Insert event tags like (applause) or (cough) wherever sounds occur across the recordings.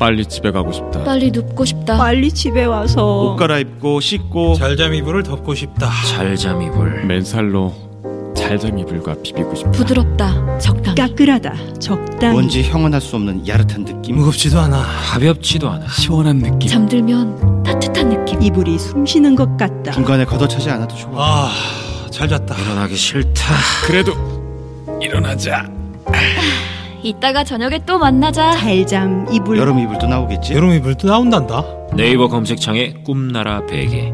빨리 집에 가고 싶다. 빨리 눕고 싶다. 빨리 집에 와서 옷 갈아입고 씻고 잘잠 이불을 덮고 싶다. 잘잠 이불 맨살로 잘잠 이불과 비비고 싶다. 부드럽다. 적당히. 까끌하다. 적당히. 뭔지 형언할 수 없는 야릇한 느낌. 무겁지도 않아. 가볍지도 않아 시원한 느낌. 잠들면 따뜻한 느낌. 이불이 숨 쉬는 것 같다. 중간에 걷어차지 않아도 좋아. 아, 잘 잤다. 일어나기 싫다 그래도 일어나자. 이따가 저녁에 또 만나자. 잘잠 이불. 여름 이불도 나오겠지. 여름 이불도 나온단다. 네이버 검색창에 꿈나라 베개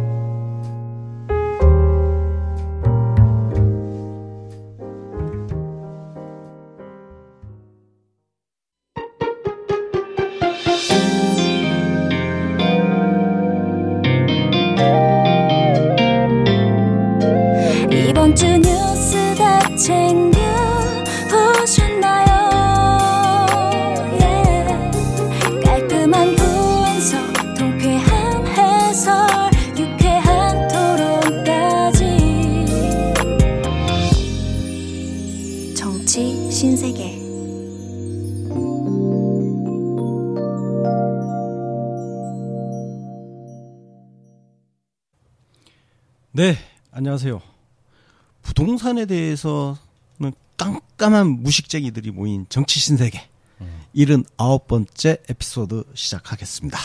부동산에 대해서는 깜깜한 무식쟁이들이 모인 정치 신세계 79번째 에피소드 시작하겠습니다.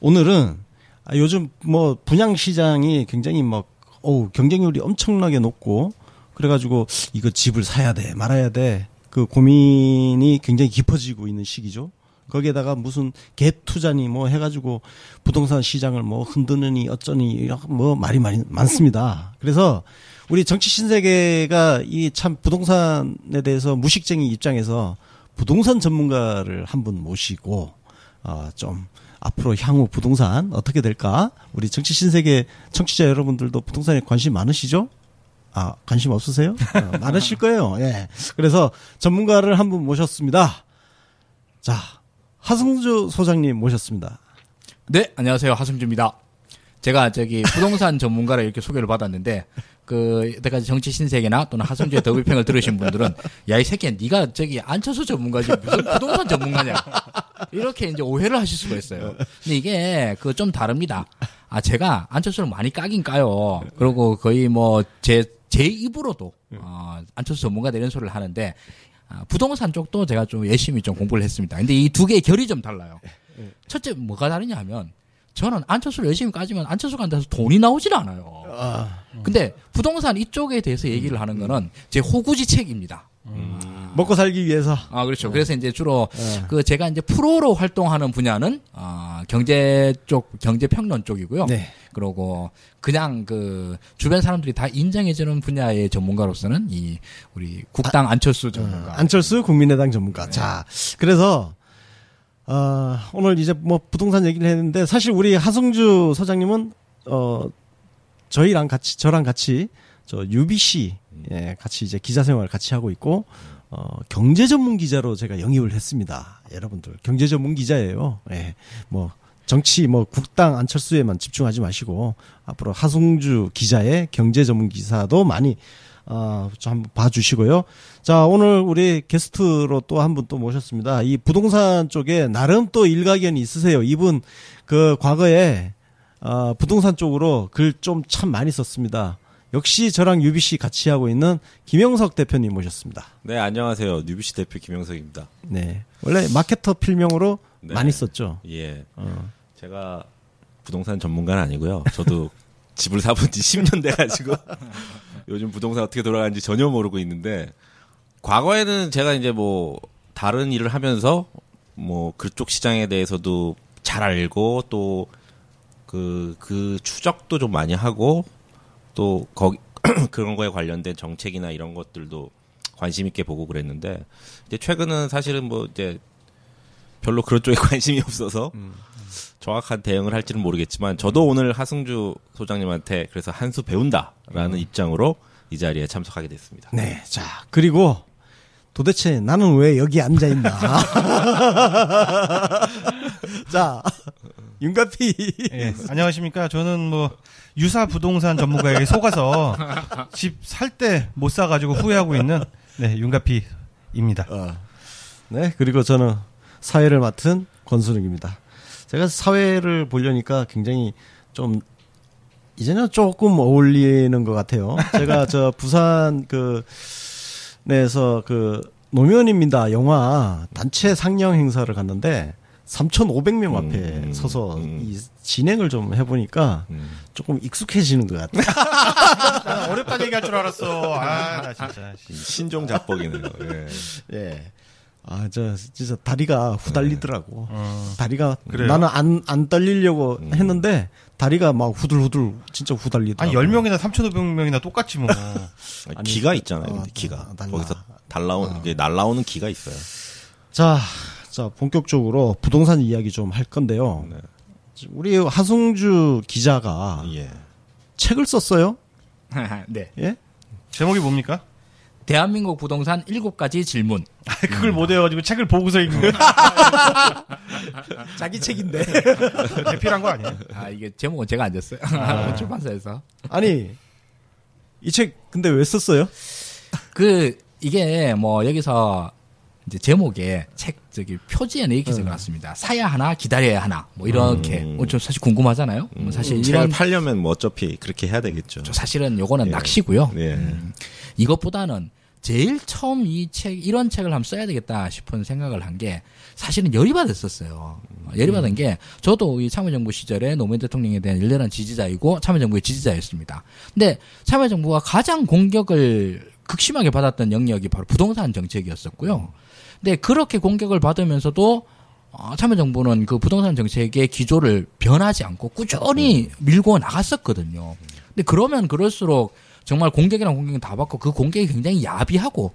오늘은 아, 요즘 뭐 분양 시장이 굉장히 막 어우 경쟁률이 엄청나게 높고 그래가지고 이거 집을 사야 돼 말아야 돼 그 고민이 굉장히 깊어지고 있는 시기죠. 거기에다가 무슨 갭 투자니 뭐 해가지고 부동산 시장을 뭐 흔드느니 어쩌니 뭐 말이 많이 많습니다. 그래서 우리 정치 신세계가 이 참 부동산에 대해서 무식쟁이 입장에서 부동산 전문가를 한 분 모시고 어좀 앞으로 향후 부동산 어떻게 될까? 우리 정치 신세계 청취자 여러분들도 부동산에 관심 많으시죠? 아, 관심 없으세요? 어, (laughs) 많으실 거예요. 예. 그래서 전문가를 한 분 모셨습니다. 자, 하승주 소장님 모셨습니다. 네, 안녕하세요. 하승주입니다. 제가 저기 부동산 전문가라 이렇게 소개를 받았는데 (laughs) 그 여태까지 정치 신세계나 또는 하승주의 더블평을 들으신 분들은 야 이 새끼야 네가 저기 안철수 전문가지 무슨 부동산 전문가냐 이렇게 이제 오해를 하실 수가 있어요. 근데 이게 그 좀 다릅니다. 아 제가 안철수를 많이 까긴 까요. 그리고 거의 뭐제제 입으로도 어, 안철수 전문가 이런 소리를 하는데 아, 부동산 쪽도 제가 좀 열심히 좀 공부를 했습니다. 근데 이 두 개의 결이 좀 달라요. 첫째 뭐가 다르냐 하면 저는 안철수를 열심히 까지면 안철수가 한다서 돈이 나오질 않아요. 근데 부동산 이쪽에 대해서 얘기를 하는 거는 제 호구지책입니다. 먹고 살기 위해서. 아 그렇죠. 그래서 이제 주로 그 제가 이제 프로로 활동하는 분야는 아 경제 쪽 경제 평론 쪽이고요. 네. 그리고 그냥 그 주변 사람들이 다 인정해 주는 분야의 전문가로서는 이 우리 국당 안철수 전문가. 안철수 국민의당 전문가. 자, 그래서 어, 오늘 이제 뭐 부동산 얘기를 했는데 사실 우리 하승주 소장님은 어 저희랑 같이 저랑 같이 저 UBC 예, 같이 이제 기자 생활 같이 하고 있고 어 경제 전문 기자로 제가 영입을 했습니다. 여러분들 경제 전문 기자예요. 예. 뭐 정치 뭐 국당 안철수에만 집중하지 마시고 앞으로 하승주 기자의 경제 전문 기사도 많이 어, 좀 한번 봐주시고요. 자, 오늘 우리 게스트로 또 한 분 또 모셨습니다. 이 부동산 쪽에 나름 또 일가견이 있으세요. 이분 그 과거에 어, 부동산 쪽으로 글 좀 참 많이 썼습니다. 역시 저랑 UBC 같이 하고 있는 김영석 대표님 모셨습니다. 네, 안녕하세요. 뉴비시 대표 김영석입니다. 네. 원래 마케터 필명으로 네. 많이 썼죠. 예. 어. 제가 부동산 전문가는 아니고요. 저도 집을 사본 지 (laughs) 10년 돼가지고 요즘 부동산 어떻게 돌아가는지 전혀 모르고 있는데 과거에는 제가 이제 뭐 다른 일을 하면서 뭐 그쪽 시장에 대해서도 잘 알고 또 그, 그 추적도 좀 많이 하고 또 거기 (clears throat) 그런 거에 관련된 정책이나 이런 것들도 관심 있게 보고 그랬는데 이제 최근은 사실은 뭐 이제 별로 그런 쪽에 (laughs) 관심이 없어서 정확한 대응을 할지는 모르겠지만 저도 오늘 하승주 소장님한테 그래서 한 수 배운다라는 입장으로 이 자리에 참석하게 됐습니다. 네. 자, 그리고 도대체 나는 왜 여기 앉아 있나? (laughs) 자, 윤가피. 예, 안녕하십니까. 저는 뭐 유사 부동산 전문가에게 속아서 집 살 때 못 사가지고 후회하고 있는 네 윤가피입니다. 네, 그리고 저는 사회를 맡은 권순욱입니다. 제가 사회를 보려니까 굉장히 좀 이제는 조금 어울리는 것 같아요. 제가 (laughs) 저 부산 그 내에서 그 노면입니다 영화 단체 상영 행사를 갔는데 3,500명 앞에 음, 서서 음. 이 진행을 좀 해보니까 음. 조금 익숙해지는 것 같아요. (laughs) 나 어렵다는 얘기할 줄 알았어. 아, 나 진짜. 이 신종 잡복이네요. 예. 예. 아, 저, 진짜 다리가 후달리더라고. 어. 다리가, 그래요? 나는 안, 안 떨리려고 음. 했는데, 다리가 막 후들후들, 진짜 후달리더라고. 10명이나 3,500명이나 똑같지 뭐. (laughs) 아니, 기가 있잖아요. 어, 근데 기가 달라. 거기서 달라온 이게 날라오는 기가 있어요. 자, 자, 본격적으로 부동산 이야기 좀 할 건데요. 네. 우리 하승주 기자가 예. 책을 썼어요? (laughs) 네. 예? 제목이 뭡니까? 대한민국 부동산 7가지 질문. 아, 그걸 못 외워가지고 책을 보고서 읽는 거. (laughs) 자기 책인데. 대필한 거 아니에요? 아, 이게 제목은 제가 안 졌어요. (laughs) 출판사에서. 아니, 이 책 근데 왜 썼어요? 그, 이게 뭐 여기서 이제 제목에 책 저기 표지에는 이렇게 적어놨습니다. 사야 하나, 기다려야 하나. 뭐 이렇게. 음. 어, 좀 사실 궁금하잖아요. 뭐 사실 책을 이런, 팔려면 뭐 어차피 그렇게 해야 되겠죠. 저 사실은 요거는 예. 낚시고요. 예. 음, 이것보다는 제일 처음 이 책, 이런 책을 한번 써야 되겠다 싶은 생각을 한 게 사실은 열이 받았었어요. 어, 열이 받은 게 저도 이 참여정부 시절에 노무현 대통령에 대한 열렬한 지지자이고 참여정부의 지지자였습니다. 근데 참여정부가 가장 공격을 극심하게 받았던 영역이 바로 부동산 정책이었었고요. 근데 그렇게 공격을 받으면서도 어, 참여정부는 그 부동산 정책의 기조를 변하지 않고 꾸준히 밀고 나갔었거든요. 근데 그러면 그럴수록 정말 공격이랑 공격이 다 받고 그 공격이 굉장히 야비하고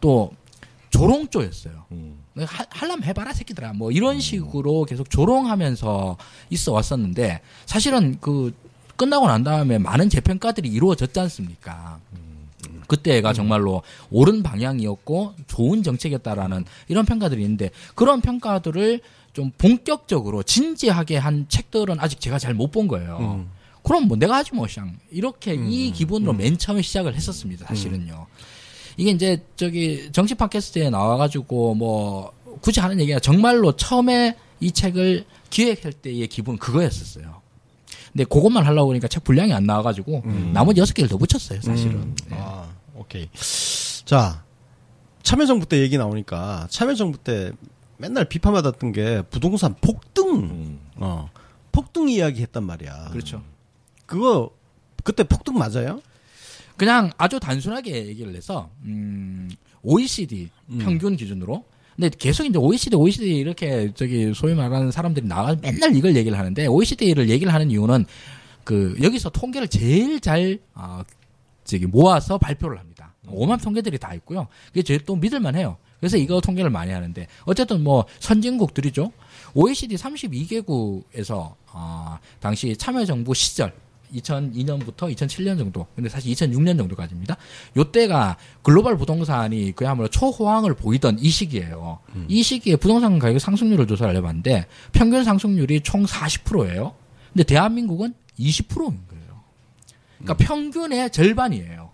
또 조롱조였어요. 음. 할, 할라면 해봐라 새끼들아 뭐 이런 식으로 계속 조롱하면서 있어 왔었는데 사실은 그 끝나고 난 다음에 많은 재평가들이 이루어졌지 않습니까? 그때가 정말로 옳은 방향이었고 좋은 정책이었다라는 이런 평가들이 있는데 그런 평가들을 좀 본격적으로 진지하게 한 책들은 아직 제가 잘 못 본 거예요. 그럼 뭐 내가 하지 뭐 샹 이렇게 이 기분으로 맨 처음에 시작을 했었습니다. 사실은요. 이게 이제 저기 정치 팟캐스트에 나와가지고 뭐 굳이 하는 얘기가 정말로 처음에 이 책을 기획할 때의 기분 은 그거였었어요. 근데 그것만 하려고 보니까 책 분량이 안 나와가지고 나머지 여섯 개를 더 붙였어요, 사실은. 네. 아, 오케이. 자, 참여정부 때 얘기 나오니까 참여정부 때 맨날 비판받았던 게 부동산 폭등, 음. 어, 폭등 이야기 했단 말이야. 그렇죠. 그거 그때 폭등 맞아요? 그냥 아주 단순하게 얘기를 해서 음, OECD 평균 기준으로 근데 계속 이제 OECD, OECD 이렇게 저기 소위 말하는 사람들이 나가 맨날 이걸 얘기를 하는데 OECD를 얘기를 하는 이유는 그 여기서 통계를 제일 잘 아, 저기 모아서 발표를 합니다. 오만 통계들이 다 있고요. 그게 제일 또 믿을만 해요. 그래서 이거 통계를 많이 하는데 어쨌든 뭐 선진국들이죠. OECD 32개국에서 아, 당시 참여정부 시절 2002년부터 2007년 정도, 근데 사실 2006년 정도까지입니다. 요때가 글로벌 부동산이 그야말로 초호황을 보이던 이 시기예요. 이 시기에 부동산 가격 상승률을 조사를 해봤는데 평균 상승률이 총 40%예요. 근데 대한민국은 20%인 거예요. 그러니까 평균의 절반이에요.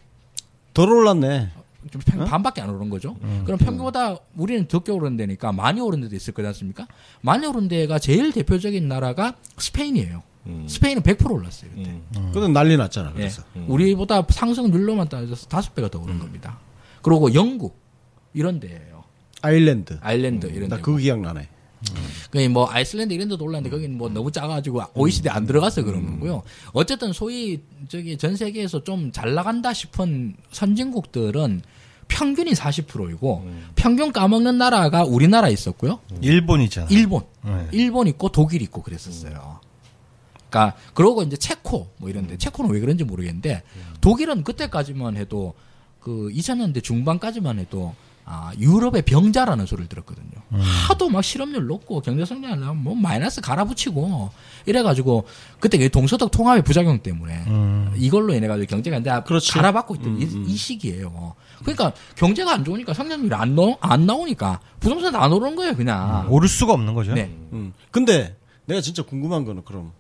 덜 올랐네. 좀 평- 반밖에 안 오른 거죠. 그럼 평균보다 우리는 적게 오른 데니까 많이 오른 데도 있을 거지 않습니까? 많이 오른 데가 제일 대표적인 나라가 스페인이에요. 음. 스페인은 100% 올랐어요. 그때. 음. 그때 난리 났잖아. 예. 그래서. 우리보다 상승률로만 따져서 다섯 배가 더 오른 겁니다. 그리고 영국 이런 데예요. 아일랜드. 아일랜드 이런 나 데. 그거 기억나네. 그게 뭐 아이슬란드 이런 데도 올랐는데 거기는 뭐 너무 작아가지고 OECD 안 들어가서 그런 거고요. 어쨌든 소위 저기 전 세계에서 좀 잘 나간다 싶은 선진국들은 평균이 40%이고 평균 까먹는 나라가 우리나라 있었고요. 일본이잖아. 일본, 네. 일본 있고 독일 있고 그랬었어요. 그러니까 그러고 이제 체코 뭐 이런데 체코는 왜 그런지 모르겠는데 독일은 그때까지만 해도 그 2000년대 중반까지만 해도 아 유럽의 병자라는 소리를 들었거든요. 하도 막 실업률 높고 경제 나면 뭐 마이너스 갈아붙이고 이래가지고 그때 그 동서독 통합의 부작용 때문에 음. 이걸로 인해 가지고 경제가 이제 그렇지. 갈아받고 있던 음, 이, 음. 이 시기예요. 그러니까 경제가 안 좋으니까 성장률이 안, 나, 안 나오니까 부동산도 안 오르는 거예요, 그냥. 오를 수가 없는 거죠. 네. 음. 근데 내가 진짜 궁금한 거는 그럼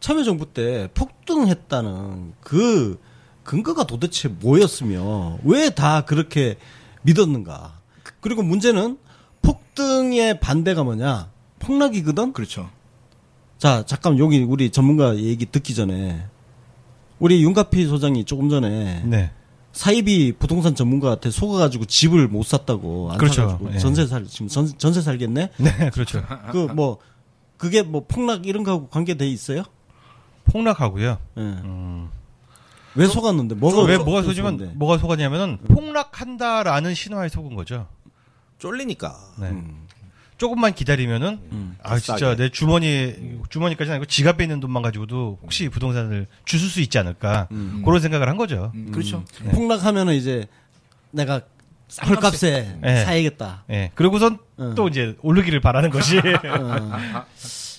참여정부 때 폭등했다는 그 근거가 도대체 뭐였으며 왜 다 그렇게 믿었는가? 그리고 문제는 폭등의 반대가 뭐냐? 폭락이거든. 그렇죠. 자, 잠깐 여기 우리 전문가 얘기 듣기 전에 우리 윤가피 소장이 조금 전에 네. 사이비 부동산 전문가한테 속아가지고 집을 못 샀다고 안 그렇죠. 사가지고 예. 전세 살 지금 전, 전세 살겠네. 네, 그렇죠. 그 뭐 그게 뭐 폭락 이런 거하고 관계돼 있어요? 폭락하고요. 예. 음. 왜 속았는데? 뭐가 왜 속- 뭐가 속았는데? 속으면 뭐가 속았냐면은 폭락한다라는 신호에 속은 거죠. 쫄리니까. 네. 음. 조금만 기다리면은 아 진짜. 내 주머니 주머니까지는 아니고 지갑에 있는 돈만 가지고도 혹시 부동산을 주술 수 있지 않을까 그런 생각을 한 거죠. 음, 그렇죠. 네. 폭락하면은 이제 내가 헐값에 네. 사야겠다. 예. 그러고선 어. 또 이제 오르기를 바라는 것이 어. (laughs)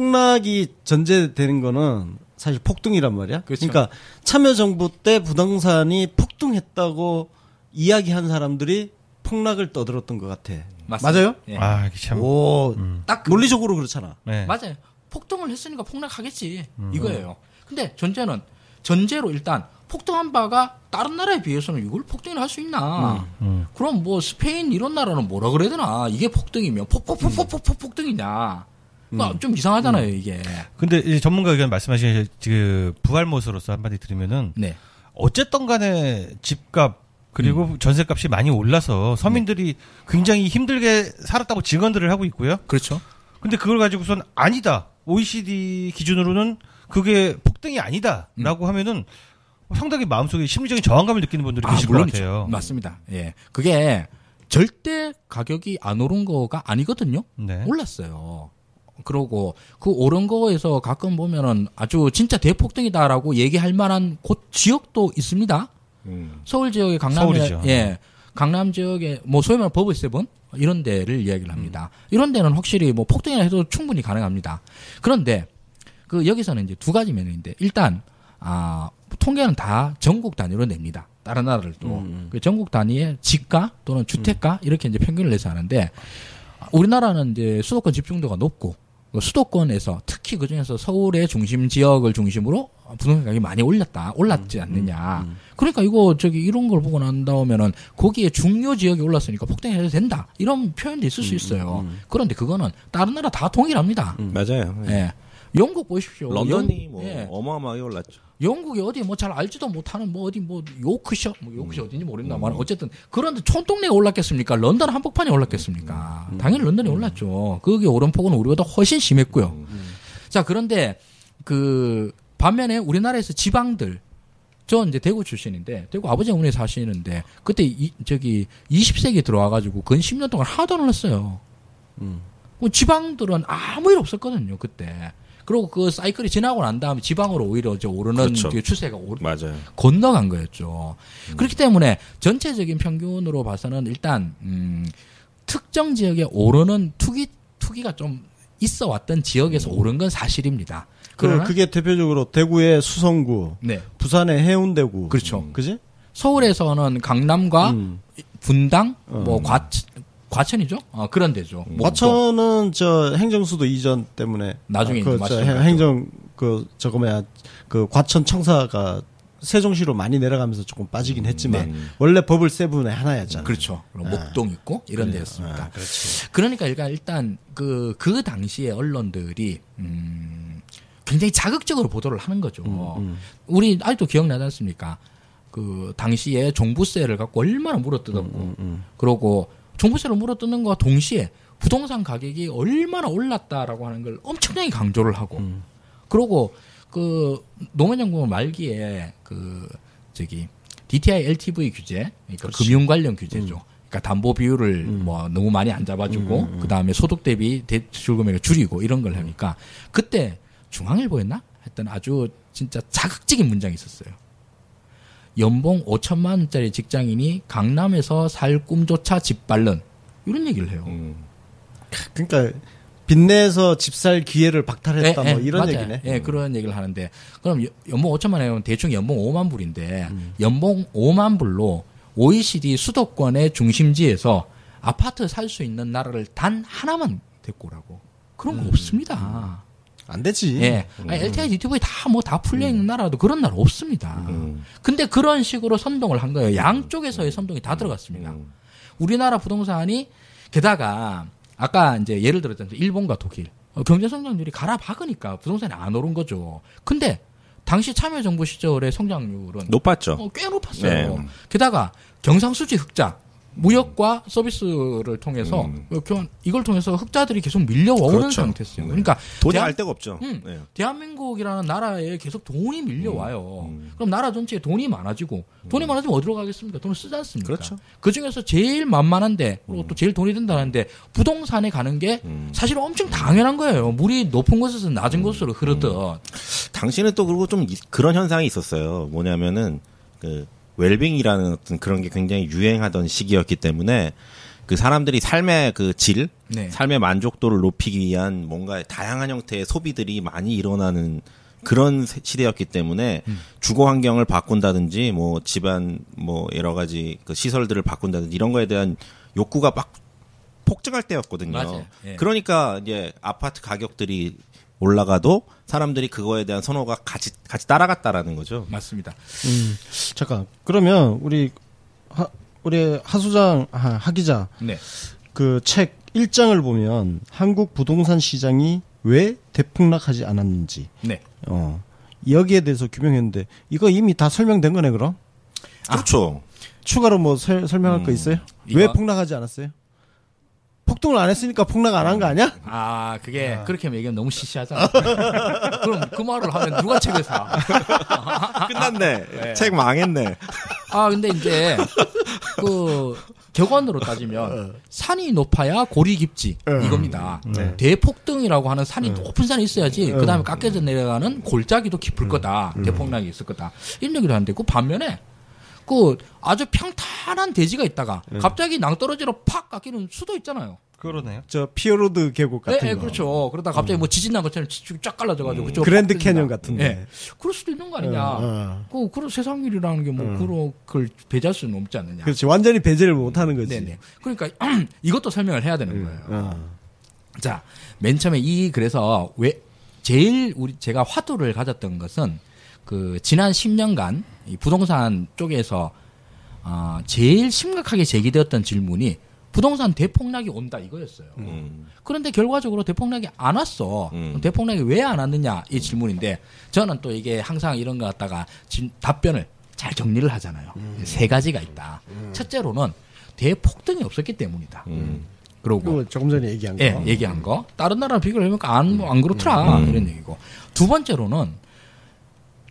폭락이 전제되는 거는 사실 폭등이란 말이야. 그 그렇죠. 러니까 참여정부 때 부동산이 폭등했다고 이야기한 사람들이 폭락을 떠들었던 것 같아. 맞습니다. 맞아요? 예. 아 참 오, 음. 딱 그- 논리적으로 그렇잖아. 네. 맞아요. 폭등을 했으니까 폭락하겠지. 음. 이거예요. 근데 전제는 전제로 일단 폭등한 바가 다른 나라에 비해서는 이걸 폭등을 할 수 있나? 음. 그럼 뭐 스페인 이런 나라는 뭐라 그래야 되나? 이게 폭등이면 폭폭폭폭폭 폭등이냐? 그러니까 좀 이상하잖아요 이게. 근데 이제 전문가 의견 말씀하신 그 부활못으로서 한마디 드리면은 네. 어쨌든 간에 집값 그리고 음. 전세값이 많이 올라서 서민들이 네. 굉장히 힘들게 살았다고 증언들을 하고 있고요. 그렇죠. 근데 그걸 가지고선 아니다. OECD 기준으로는 그게 폭등이 아니다라고 하면은 상당히 마음속에 심리적인 저항감을 느끼는 분들이 계실 것 음. 물론이죠. 같아요. 맞습니다. 예. 그게 절대 가격이 안 오른 거가 아니거든요. 네. 올랐어요. 그러고 그 오른 거에서 가끔 보면은 아주 진짜 대폭등이다라고 얘기할 만한 곳 지역도 있습니다. 음. 서울 지역의 강남 서울이죠. 예. 강남 지역에 뭐 소위 말하는 버블 세븐 이런 데를 이야기를 합니다. 이런 데는 확실히 뭐 폭등이나 해도 충분히 가능합니다. 그런데 그 여기서는 이제 두 가지 면인데 일단 아 통계는 다 전국 단위로 냅니다. 다른 나라들도 그 전국 단위의 지가 또는 주택가 이렇게 이제 평균을 내서 하는데 우리나라는 이제 수도권 집중도가 높고 그 수도권에서 특히 그 중에서 서울의 중심 지역을 중심으로 부동산 가격이 많이 올렸다 올랐지 않느냐. 그러니까 이거 저기 이런 걸 보고 난 다음에는 거기에 중요 지역이 올랐으니까 폭등해도 된다. 이런 표현도 있을 수 있어요. 그런데 그거는 다른 나라 다 동일합니다. 맞아요. 예. 영국 보십시오. 런던이 영- 뭐 예. 어마어마하게 올랐죠. 영국이 어디 뭐 잘 알지도 못하는 뭐 어디 뭐 요크셔 뭐 요크셔 어딘지 모른다만 어쨌든 그런데 촌동네가 올랐겠습니까? 런던 한복판이 올랐겠습니까? 당연히 런던이 올랐죠. 거기 오른 폭은 우리보다 훨씬 심했고요. 자 그런데 그 반면에 우리나라에서 지방들 저 이제 대구 출신인데 대구 아버지 어머니 사시는데 그때 이, 저기 20세기 들어와가지고 근 10년 동안 하나도 안 올랐어요. 뭐 지방들은 아무 일 없었거든요 그때. 그리고 그 사이클이 지나고 난 다음에 지방으로 오히려 이제 오르는 그렇죠. 그 추세가 오, 맞아요. 건너간 거였죠. 그렇기 때문에 전체적인 평균으로 봐서는 일단 음, 특정 지역에 오르는 투기 투기가 좀 있어 왔던 지역에서 오른 건 사실입니다. 그, 그러나 그게 대표적으로 대구의 수성구, 네. 부산의 해운대구. 그렇죠. 그지? 서울에서는 강남과 음. 분당, 어. 뭐 과, 과천이죠. 어, 그런 데죠. 뭐, 과천은 저 행정수도 이전 때문에 나중에 아, 그. 저 행- 행정 그 저거 뭐야 그 과천 청사가 세종시로 많이 내려가면서 조금 빠지긴 했지만 네. 원래 버블 세븐의 하나였잖아. 그렇죠. 그리고 목동 있고 이런 데였습니다. 아. 그러니까 일단 일단 그, 그 당시에 언론들이, 음, 굉장히 자극적으로 보도를 하는 거죠. 음, 우리 아직도 기억나지 않습니까? 그 당시에 종부세를 갖고 얼마나 물어뜯었고, 음, 그러고 종부세를 물어뜯는 것과 동시에 부동산 가격이 얼마나 올랐다라고 하는 걸 엄청나게 강조를 하고, 음. 그러고 그 노무현 정부 말기에 그 저기 DTI LTV 규제, 그러니까 금융 관련 규제죠. 그러니까 담보 비율을 뭐 너무 많이 안 잡아주고 그 다음에 소득 대비 대출 금액을 줄이고 이런 걸 하니까 그때 중앙일보였나 했던 아주 진짜 자극적인 문장이 있었어요. 연봉 5천만 원짜리 직장인이 강남에서 살 꿈조차 짓밟는 이런 얘기를 해요. 음. 그러니까 빚내서 집 살 기회를 박탈했다 예, 뭐 예, 이런 맞아요. 얘기네. 예, 그런 얘기를 하는데 그럼 여- 연봉 5천만 원이면 대충 연봉 5만 불인데 음. 연봉 5만 불로 OECD 수도권의 중심지에서 아파트 살 수 있는 나라를 단 하나만 데리고 오라고. 그런 거 음. 없습니다. 안 되지. 예. 아니, LTI, DTV 다 뭐 다 풀려 있는 나라도 그런 나라 없습니다. 음. 근데 그런 식으로 선동을 한 거예요. 양쪽에서의 선동이 다 들어갔습니다. 음. 우리나라 부동산이 게다가 아까 이제 예를 들었잖아요. 일본과 독일. 어, 경제 성장률이 가라 박으니까 부동산이 안 오른 거죠. 근데 당시 참여정부 시절의 성장률은 높았죠. 어, 꽤 높았어요. 네. 게다가 경상수지 흑자, 무역과 서비스를 통해서 음. 어, 교환- 이걸 통해서 흑자들이 계속 밀려오는 그렇죠. 상태였어요. 네. 그러니까 돈이 대한- 알 데가 없죠. 음, 네. 대한민국이라는 나라에 계속 돈이 밀려와요. 음. 그럼 나라 전체에 돈이 많아지고 돈이 많아지면 어디로 가겠습니까? 돈을 쓰지 않습니까? 그렇죠. 그 중에서 제일 만만한데 그리고 또 제일 돈이 든다는데 부동산에 가는 게 음. 사실 엄청 당연한 거예요. 물이 높은 곳에서 낮은 곳으로 흐르듯. 당신은 또 그리고 좀 이- 그런 현상이 있었어요. 뭐냐면은 그 웰빙이라는 어떤 그런 게 굉장히 유행하던 시기였기 때문에 그 사람들이 삶의 그 질, 네. 삶의 만족도를 높이기 위한 뭔가 다양한 형태의 소비들이 많이 일어나는 그런 세- 시대였기 때문에 음. 주거 환경을 바꾼다든지 뭐 집안 뭐 여러 가지 그 시설들을 바꾼다든지 이런 거에 대한 욕구가 막 폭증할 때였거든요. 예. 그러니까 이제 아파트 가격들이 올라가도 사람들이 그거에 대한 선호가 같이 같이 따라갔다라는 거죠. 맞습니다. 음, 잠깐. 그러면 우리 하, 우리 하수장 하, 하 기자 네. 그책 1장을 보면 한국 부동산 시장이 왜 대폭락하지 않았는지 네. 어. 여기에 대해서 규명했는데 이거 이미 다 설명된 거네 그럼? 그렇죠. 추가로 뭐 설, 설명할 거 음, 있어요? 이거- 왜 폭락하지 않았어요? 폭등을 안 했으니까 폭락 안 한 거 아니야? 아, 그게 그렇게 얘기하면 너무 시시하잖아. (laughs) 그럼 그 말을 하면 누가 책을 사? (laughs) 끝났네. 책 망했네. 아, 근데 이제 그 격언으로 따지면 산이 높아야 골이 깊지 이겁니다. 대폭등이라고 하는 산이 높은 산이 있어야지 그 다음에 깎여져 내려가는 골짜기도 깊을 거다. 대폭락이 있을 거다. 이런 얘기를 하는데 그 반면에 그 아주 평탄한 대지가 있다가 갑자기 낭떠러지로 팍 깎이는 수도 있잖아요. 그러네요. 저 피오르드 계곡 같은 네, 거. 그렇죠. 그러다 갑자기 뭐 지진 난 것처럼 쭉쫙 갈라져가지고 그쪽으로 그랜드. 캐년 같은 데. 네. 그럴 수도 있는 거 아니냐. 어, 어. 그 그런 세상 일이라는 게뭐 그런 걸 배제할 수는 없지 않느냐. 그렇지. 완전히 배제를 못 하는 거지. 네네. 그러니까 (clears throat) 이것도 설명을 해야 되는 거예요. 어. 자, 맨 처음에 이 그래서 왜 제일 우리 제가 화두를 가졌던 것은 그 지난 10년간 이 부동산 쪽에서 아 제일 심각하게 제기되었던 질문이 부동산 대폭락이 온다 이거였어요. 음. 그런데 결과적으로 대폭락이 안 왔어. 음. 대폭락이 왜 안 왔느냐 이 질문인데 저는 또 이게 항상 이런 거 갖다가 진- 답변을 잘 정리를 하잖아요. 세 가지가 있다. 첫째로는 대폭등이 없었기 때문이다. 음. 그리고 그거 조금 전에 얘기한 거. 예, 얘기한 거. 다른 나라랑 비교를 해보니까 안, 안 그렇더라. 음. 이런 얘기고. 두 번째로는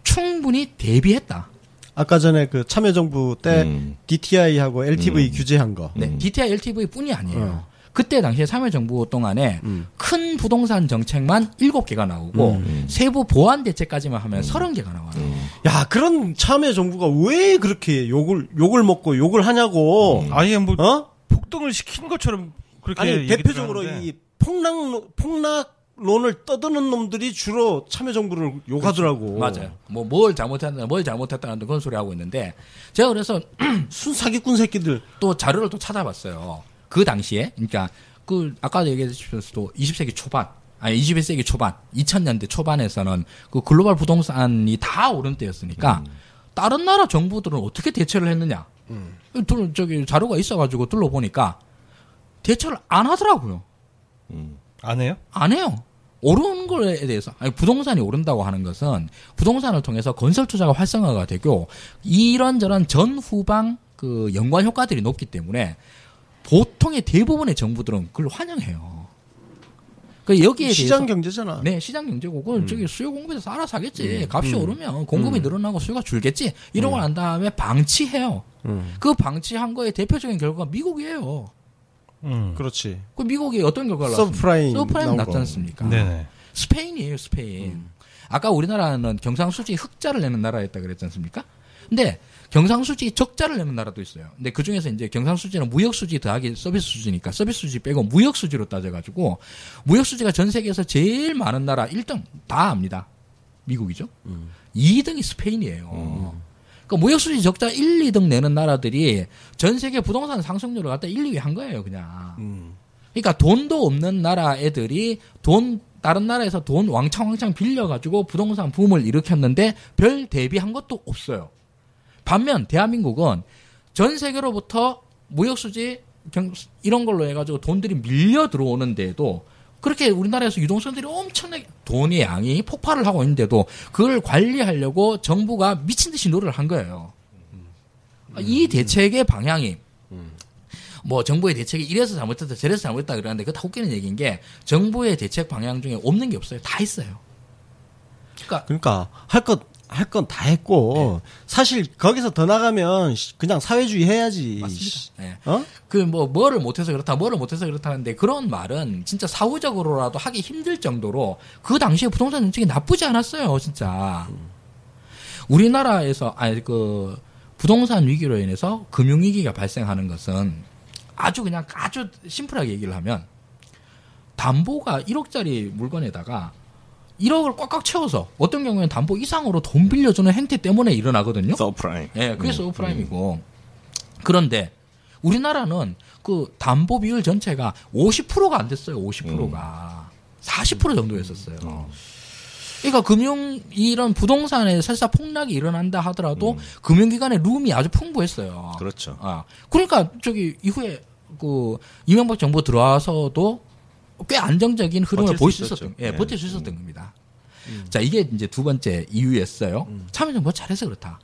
충분히 대비했다. 아까 전에 그 참여정부 때 음. DTI하고 LTV 음. 규제한 거. 네, DTI, LTV 뿐이 아니에요. 어. 그때 당시에 참여정부 동안에 음. 큰 부동산 정책만 7개가 나오고 음. 세부 보완 대책까지만 하면 30개가 나와요. 야, 그런 참여 정부가 왜 그렇게 욕을 욕을 먹고 욕을 하냐고. 아예 뭐 어? 폭등을 시킨 것처럼 그렇게 아니 대표적으로 하는데. 이 폭락 폭락 론을 떠드는 놈들이 주로 참여 정부를 욕하더라고. 맞아요. 뭐 뭘 잘못했다, 뭘 잘못했다는 그런 소리 하고 있는데 제가 그래서 (clears throat) 순 사기꾼 새끼들. 또 자료를 또 찾아봤어요. 그 당시에, 그러니까 그 아까 얘기했듯이 20세기 초반, 아니 21세기 초반, 2000년대 초반에서는 그 글로벌 부동산이 다 오른 때였으니까 다른 나라 정부들은 어떻게 대처를 했느냐? 둘 저기 자료가 있어가지고 둘러보니까 대처를 안 하더라고요. 안 해요? 안 해요. 오르는 거에 대해서 아니 부동산이 오른다고 하는 것은 부동산을 통해서 건설 투자가 활성화가 되고 이런저런 전후방 그 연관 효과들이 높기 때문에 보통의 대부분의 정부들은 그걸 환영해요. 그 여기에 시장 대해서 경제잖아. 네 시장 경제고 그 저기 수요 공급에서 알아서 하겠지. 값이 오르면 공급이 늘어나고 수요가 줄겠지. 이러고 난 다음에 방치해요. 그 방치한 거의 대표적인 결과가 미국이에요. 음. 그렇지. 그 미국이 어떤 결과를 서브프라임 나온 났지 거. 않습니까? 네네. 스페인이에요, 스페인. 아까 우리나라는 경상수지 흑자를 내는 나라였다 그랬지 않습니까? 근데 경상수지 적자를 내는 나라도 있어요. 근데 그 중에서 이제 경상수지는 무역수지 더하기 서비스 수지니까 서비스 수지 빼고 무역수지로 따져가지고 무역수지가 전 세계에서 제일 많은 나라 1등 다 압니다. 미국이죠. 2등이 스페인이에요. 그러니까 무역수지 적자 1, 2등 내는 나라들이 전 세계 부동산 상승률을 갖다 1, 2위 한 거예요, 그냥. 그러니까 돈도 없는 나라 애들이 돈 다른 나라에서 돈 왕창왕창 빌려가지고 부동산 붐을 일으켰는데 별 대비한 것도 없어요. 반면 대한민국은 전 세계로부터 무역수지 경- 이런 걸로 해가지고 돈들이 밀려 들어오는데도 그렇게 우리나라에서 유동성들이 엄청나게 돈의 양이 폭발을 하고 있는데도 그걸 관리하려고 정부가 미친 듯이 노력을 한 거예요. 이 대책의 방향이 뭐 정부의 대책이 이래서 잘못했다 저래서 잘못했다 그러는데 그거 다 웃기는 얘기인 게 정부의 대책 방향 중에 없는 게 없어요. 다 있어요. 그러니까 그러니까 할 것 할 건 다 했고 사실 거기서 더 나가면 시- 그냥 사회주의 해야지. 맞습니다. 예. 어? 그뭐 뭐를 못해서 그렇다, 뭐를 못해서 그렇다는데 그런 말은 진짜 사후적으로라도 하기 힘들 정도로 그 당시에 부동산 정책이 나쁘지 않았어요, 진짜. 우리나라에서 아니 그 부동산 위기로 인해서 금융 위기가 발생하는 것은 아주 그냥 아주 심플하게 얘기를 하면 담보가 1억짜리 물건에다가 1억을 꽉꽉 채워서 어떤 경우에는 담보 이상으로 돈 빌려주는 행태 때문에 일어나거든요. 서프라임. 예, 그게 subprime이고. 그런데 우리나라는 그 담보 비율 전체가 50%가 안 됐어요. 50%가. 40% 정도였었어요. 그러니까 금융 이런 부동산에 설사 폭락이 일어난다 하더라도 금융기관의 room이 아주 풍부했어요. 그렇죠. 아, 그러니까 저기 이후에 그 이명박 정부 들어와서도 꽤 안정적인 흐름을 보일 수. 있었던, 예, 예. 버틸 수 있었던 겁니다. 자, 이게 이제 두 번째 이유였어요. 참여정부가 잘해서 그렇다.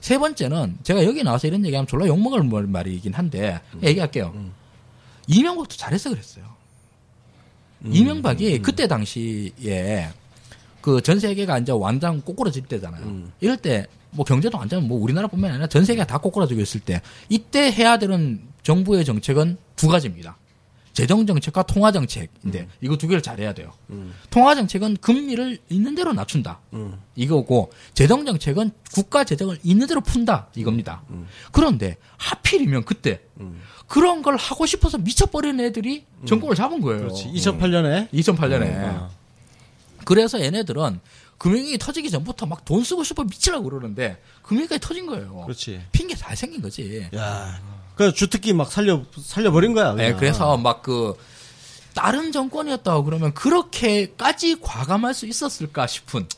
세 번째는 제가 여기 나와서 이런 얘기하면 졸라 욕먹을 말- 말이긴 한데 얘기할게요. 이명박도 잘해서 그랬어요. 이명박이 그때 당시에 그 전 세계가 이제 완전 꼬꾸라질 때잖아요. 이럴 때 뭐 경제도 완전 뭐 우리나라뿐만 아니라 전 세계가 다 꼬꾸라지고 있을 때 이때 해야 되는 정부의 정책은 두 가지입니다. 재정 정책과 통화 정책인데 이거 두 개를 잘해야 돼요. 통화 정책은 금리를 있는 대로 낮춘다. 이거고 재정 정책은 국가 재정을 있는 대로 푼다 이겁니다. 그런데 하필이면 그때 그런 걸 하고 싶어서 미쳐버린 애들이 정권을 잡은 거예요. 그렇지. 2008년에 2008년에. 그래서 얘네들은 금융이 터지기 전부터 막 돈 쓰고 싶어 미치라고 그러는데 금융까지 터진 거예요. 그렇지. 핑계 잘 생긴 거지. 야. 그 주특기 막 살려 살려 버린 거야. 네, 그냥. 그래서 막 그 다른 정권이었다고 그러면 그렇게까지 과감할 수 있었을까 싶은.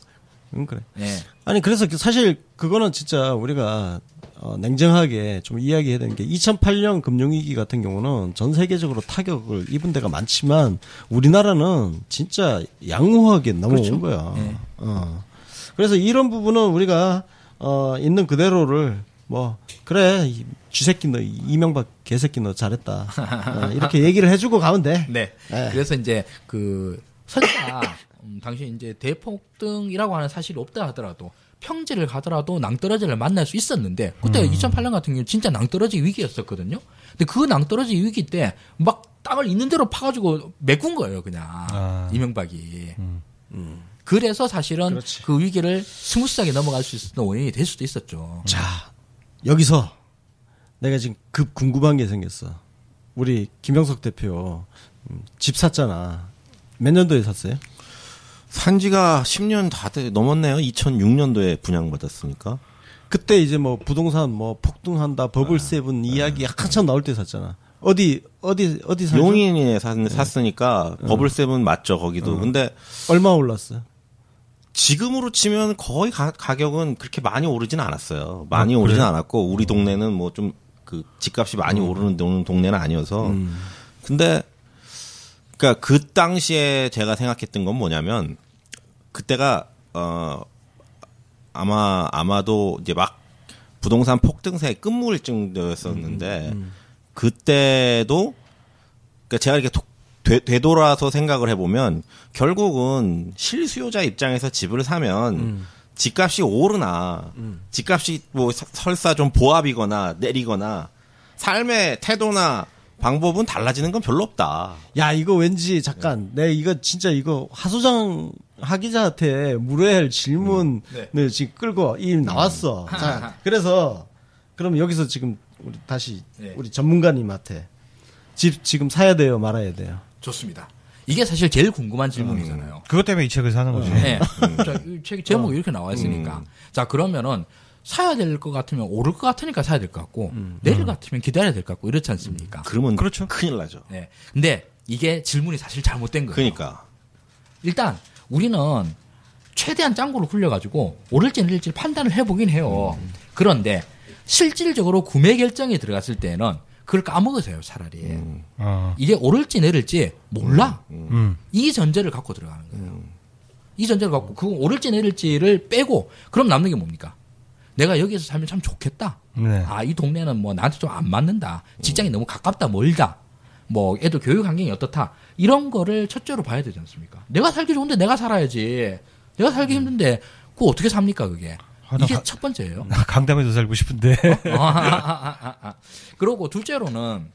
응 그래. 예. 아니 그래서 그 사실 그거는 진짜 우리가 어, 냉정하게 좀 이야기해야 되는 게 2008년 금융위기 같은 경우는 전 세계적으로 타격을 입은 데가 많지만 우리나라는 진짜 양호하게 넘어온 그렇죠. 거야. 네. 어. 그래서 이런 부분은 우리가 어, 있는 그대로를 뭐 그래 이 쥐새끼 너 이명박 개새끼 너 잘했다 어, 이렇게 얘기를 해주고 가면 돼. 네. 네. 그래서 이제 그 설사 음, 당시 이제 대폭등이라고 하는 사실이 없다 하더라도 평지를 가더라도 낭떠러지를 만날 수 있었는데 그때 음. 2008년 같은 경우 진짜 낭떠러지 위기였었거든요. 근데 그 낭떠러지 위기 때 막 땅을 있는 대로 파가지고 메꾼 거예요, 그냥 아. 이명박이. 그래서 사실은 그렇지. 그 위기를 스무스하게 넘어갈 수 있었던 원인이 될 수도 있었죠. 자, 여기서 내가 지금 급 궁금한 게 생겼어. 우리 김영석 대표 음, 집 샀잖아. 몇 년도에 샀어요? 산 지가 10년 다 돼- 넘었네요. 2006년도에 분양받았으니까. 그때 이제 뭐 부동산 뭐 폭등한다, 버블 아, 세븐 이야기 한참 나올 때 샀잖아. 어디 어디 어디 샀죠? 용인에 샀, 샀으니까 버블세븐 맞죠 거기도. 근데 얼마 올랐어요? 지금으로 치면 거의 가, 가격은 그렇게 많이 오르진 않았어요. 많이 아, 오르진? 않았고 우리 동네는 뭐 좀 그 집값이 많이 오르는 동- 동네는 아니어서. 근데 그러니까 그 당시에 제가 생각했던 건 뭐냐면 그때가 어 아마 아마도 이제 막 부동산 폭등세 끝물증도였었는데 그때도 그러니까 제가 이렇게 독- 되, 되돌아서 생각을 해보면 결국은 실수요자 입장에서 집을 사면 집값이 오르나 집값이 뭐 서- 설사 좀 보합이거나 내리거나 삶의 태도나 방법은 달라지는 건 별로 없다. 야 이거 왠지 잠깐 내 이거 진짜 이거 하소장 하기자한테 물어야 할 질문을 지금 끌고 이 나왔어. 자 그래서 그럼 여기서 지금 우리 다시 네. 우리 전문가님한테 집 지금 사야 돼요 말아야 돼요. 좋습니다. 이게 사실 제일 궁금한 질문이잖아요. 그것 때문에 이 책을 사는 거지. 네. 자, 이 책, 제목이 이렇게 나와 있으니까. 자, 그러면은 사야 될 것 같으면 오를 것 같으니까 사야 될 것 같고, 내릴 것 같으면 기다려야 될 것 같고, 이렇지 않습니까? 그러면 그렇죠. 큰일 나죠. 네. 근데 이게 질문이 사실 잘못된 거예요. 그러니까 일단 우리는 최대한 짱구를 굴려가지고 오를지 내릴지 판단을 해보긴 해요. 그런데 실질적으로 구매 결정에 들어갔을 때는 그걸 까먹으세요 차라리. 어. 이게 오를지 내릴지 몰라. 음. 이 전제를 갖고 들어가는 거예요. 이 전제를 갖고 그거 오를지 내릴지를 빼고 그럼 남는 게 뭡니까? 내가 여기서 살면 참 좋겠다. 네. 아이 동네는 뭐 나한테 좀 안 맞는다. 직장이 너무 가깝다. 멀다. 뭐 애들 교육 환경이 어떻다. 이런 거를 첫째로 봐야 되지 않습니까? 내가 살기 좋은데 내가 살아야지. 내가 살기 힘든데 그거 어떻게 삽니까 그게 아, 나 이게 가- 첫 번째예요 나 강남에서 살고 싶은데. (laughs) 아, 아, 아, 아, 아. 그리고 둘째로는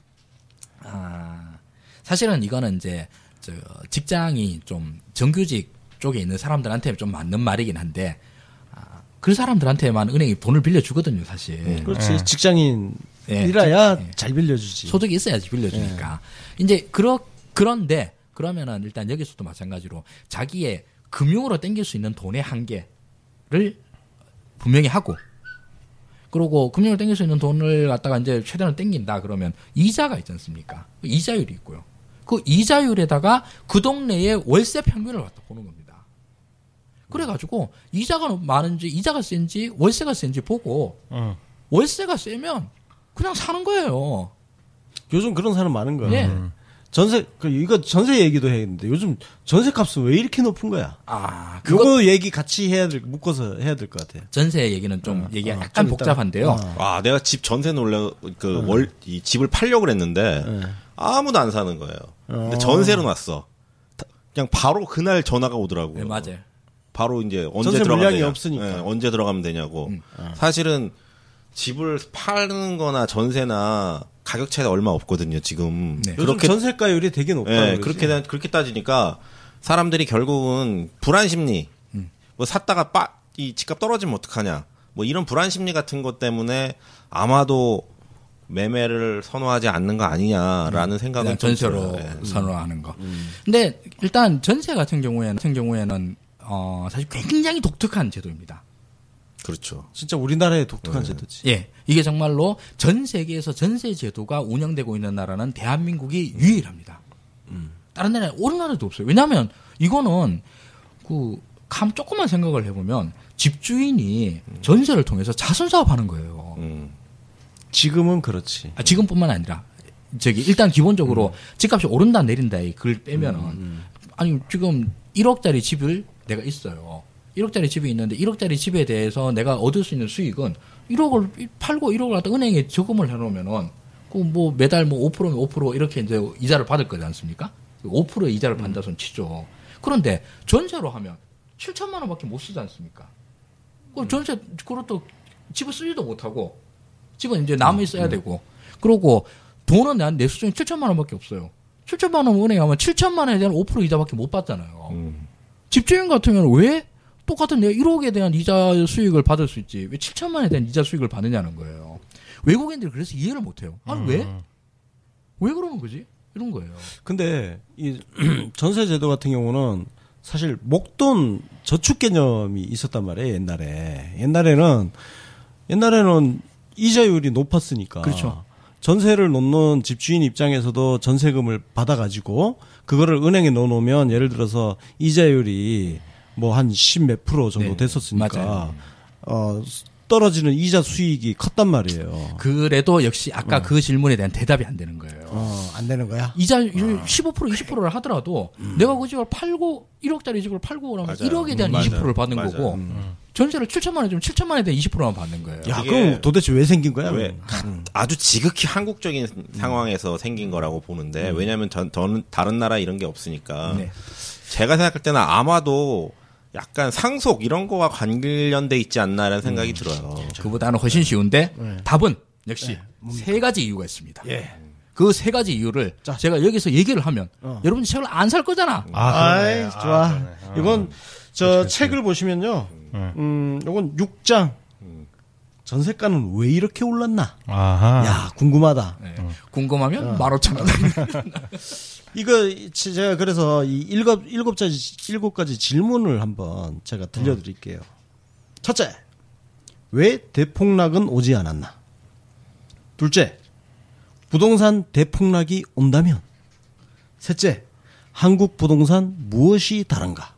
아, 사실은 이거는 이제 저 직장이 좀 정규직 쪽에 있는 사람들한테 좀 맞는 말이긴 한데 아, 그 사람들한테만 은행이 돈을 빌려주거든요, 사실. 그렇지. 직장인이라야 잘 빌려주지. 소득이 있어야지 빌려주니까. 이제 그러 그런데 그러면은 일단 여기서도 마찬가지로 자기의 금융으로 땡길 수 있는 돈의 한계를 분명히 하고 그리고 금융으로 땡길 수 있는 돈을 갖다가 이제 최대한 땡긴다 그러면 이자가 있지 않습니까? 이자율이 있고요. 그 이자율에다가 그 동네의 월세 평균을 갖다 보는 겁니다. 그래가지고 이자가 많은지 이자가 센지 월세가 센지 보고 어. 월세가 세면 그냥 사는 거예요. 요즘 그런 사람 많은 거야. 예. 전세 그 이거 전세 얘기도 했는데 요즘 전세 값은 왜 이렇게 높은 거야? 아, 그거 얘기 같이 해야 될 묶어서 해야 될 것 같아. 전세 얘기는 좀 얘기가 어, 약간 좀. 복잡한데요. 어. 아, 내가 집 전세 놀려 그월 이 집을 팔려고 그랬는데 네. 아무도 안 사는 거예요. 근데 어. 전세로 놨어. 다- 그냥 바로 그날 전화가 오더라고요. 네, 맞아요. 바로 이제 언제 전세 들어가면 물량이 되냐. 없으니까. 예, 언제 들어가면 되냐고. 음. 사실은 집을 파는 거나 전세나 가격 차이가 얼마 없거든요, 지금. 네. 그렇게 전세가율이 되게 높다. 예, 그렇게 다- 그렇게 따지니까 사람들이 결국은 불안 심리. 음. 뭐 샀다가 빠, 이 집값 떨어지면 어떡하냐. 뭐 이런 불안 심리 같은 것 때문에 아마도 매매를 선호하지 않는 거 아니냐라는 생각은 그냥 좀 전세로 들어요. 예. 선호하는 거. 근데 일단 전세 같은 경우에는 같은 경우에는 어 사실 굉장히 독특한 제도입니다. 그렇죠. 진짜 우리나라의 독특한 네. 제도지. 예, 이게 정말로 전 세계에서 전세 제도가 운영되고 있는 나라는 대한민국이 유일합니다. 다른 나라에 어느 나라도 없어요. 왜냐하면 이거는 그 감 조금만 생각을 해보면 집주인이 전세를 통해서 자선 사업하는 거예요. 음. 지금은 그렇지. 아, 지금뿐만 아니라 저기 일단 기본적으로 집값이 오른다 내린다 이 글 빼면은 아니 지금 1억짜리 집을 내가 있어요. 1억짜리 집이 있는데 1억짜리 집에 대해서 내가 얻을 수 있는 수익은 1억을 팔고 1억을 갖다 은행에 저금을 해놓으면은 그뭐 매달 뭐 5%면 5% 이렇게 이제 이자를 받을 거지 않습니까? 5%의 이자를 받는다 손 치죠. 그런데 전세로 하면 7천만 원밖에 못 쓰지 않습니까? 그 전세 그것도 집을 쓰지도 못하고 집은 이제 남이 써야 되고 그러고 돈은 난 내수 중에 7천만 원밖에 없어요. 7천만 원 은행에 가면 7천만 원에 대한 5% 이자밖에 못 받잖아요. 음. 집주인 경우는 왜 똑같은 내가 1억에 대한 이자 수익을 받을 수 있지 왜 7천만 원에 대한 이자 수익을 받느냐는 거예요. 외국인들이 그래서 이해를 못해요. 아니 왜? 왜 그러는 거지? 이런 거예요. 근데 이 (clears throat) 전세 제도 같은 경우는 사실 목돈 저축 개념이 있었단 말이에요 옛날에 옛날에는 옛날에는 이자율이 높았으니까 그렇죠. 전세를 놓는 집주인 입장에서도 전세금을 받아가지고 그거를 은행에 넣어놓으면 예를 들어서 이자율이 뭐 한 십 몇 프로 정도 네, 됐었으니까 맞아요. 어 떨어지는 이자 수익이 컸단 말이에요. 그래도 역시 아까 그 질문에 대한 대답이 안 되는 거예요. 어, 안 되는 거야? 이자율 15% 20%를 하더라도 내가 그 집을 팔고 1억짜리 집을 팔고 그러면 맞아요. 1억에 대한 음, 20%를 맞아요. 받는 맞아요. 거고 음. 전세를 7천만 원에 주면 7천만 원에 대한 20%만 받는 거예요. 야, 그럼 도대체 왜 생긴 거야? 왜 그럼? 아주 지극히 한국적인 상황에서 생긴 거라고 보는데 왜냐하면 전, 저는 다른 나라 이런 게 없으니까 네. 제가 생각할 때는 아마도 약간 상속 이런 거와 관련돼 있지 않나라는 생각이 들어요. 그보다는 훨씬 쉬운데 네. 답은 역시 세 가지 이유가 있습니다. 예. 그세 가지 이유를 제가 여기서 얘기를 하면 어. 여러분 책을 안 살 거잖아. 아, 아이, 그러네. 아, 좋아. 아. 이건 저 책을 보시면요. 음. 음, 요건 6장. 전세가는 왜 이렇게 올랐나? 아하. 야, 궁금하다. 네. 어. 궁금하면 15,000원. (laughs) (laughs) 이거 제가 그래서 이 일곱 일곱 가지 일곱 가지 질문을 한번 제가 들려드릴게요. 첫째, 왜 대폭락은 오지 않았나? 둘째, 부동산 대폭락이 온다면? 셋째, 한국 부동산 무엇이 다른가?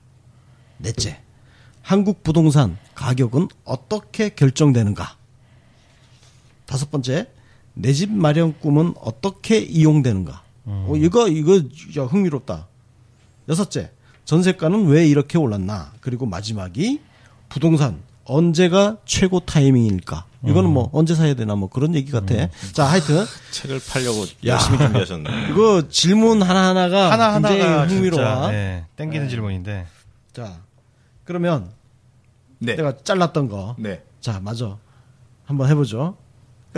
넷째, 한국 부동산 가격은 어떻게 결정되는가? 다섯 번째, 내 집 마련 꿈은 어떻게 이용되는가? 어, 이거 이거 진짜 흥미롭다. 여섯째, 전세가는 왜 이렇게 올랐나? 그리고 마지막이 부동산 언제가 최고 타이밍일까? 이거는 뭐 언제 사야 되나 뭐 그런 얘기 같아. 자, 하여튼 (laughs) 책을 팔려고 야. 열심히 준비하셨네. (laughs) 이거 질문 하나 하나가 하나 굉장히 하나가 흥미로워. 진짜 네, 땡기는 질문인데. 자, 그러면 네. 내가 잘랐던 거. 네. 자, 맞아. 한번 해보죠.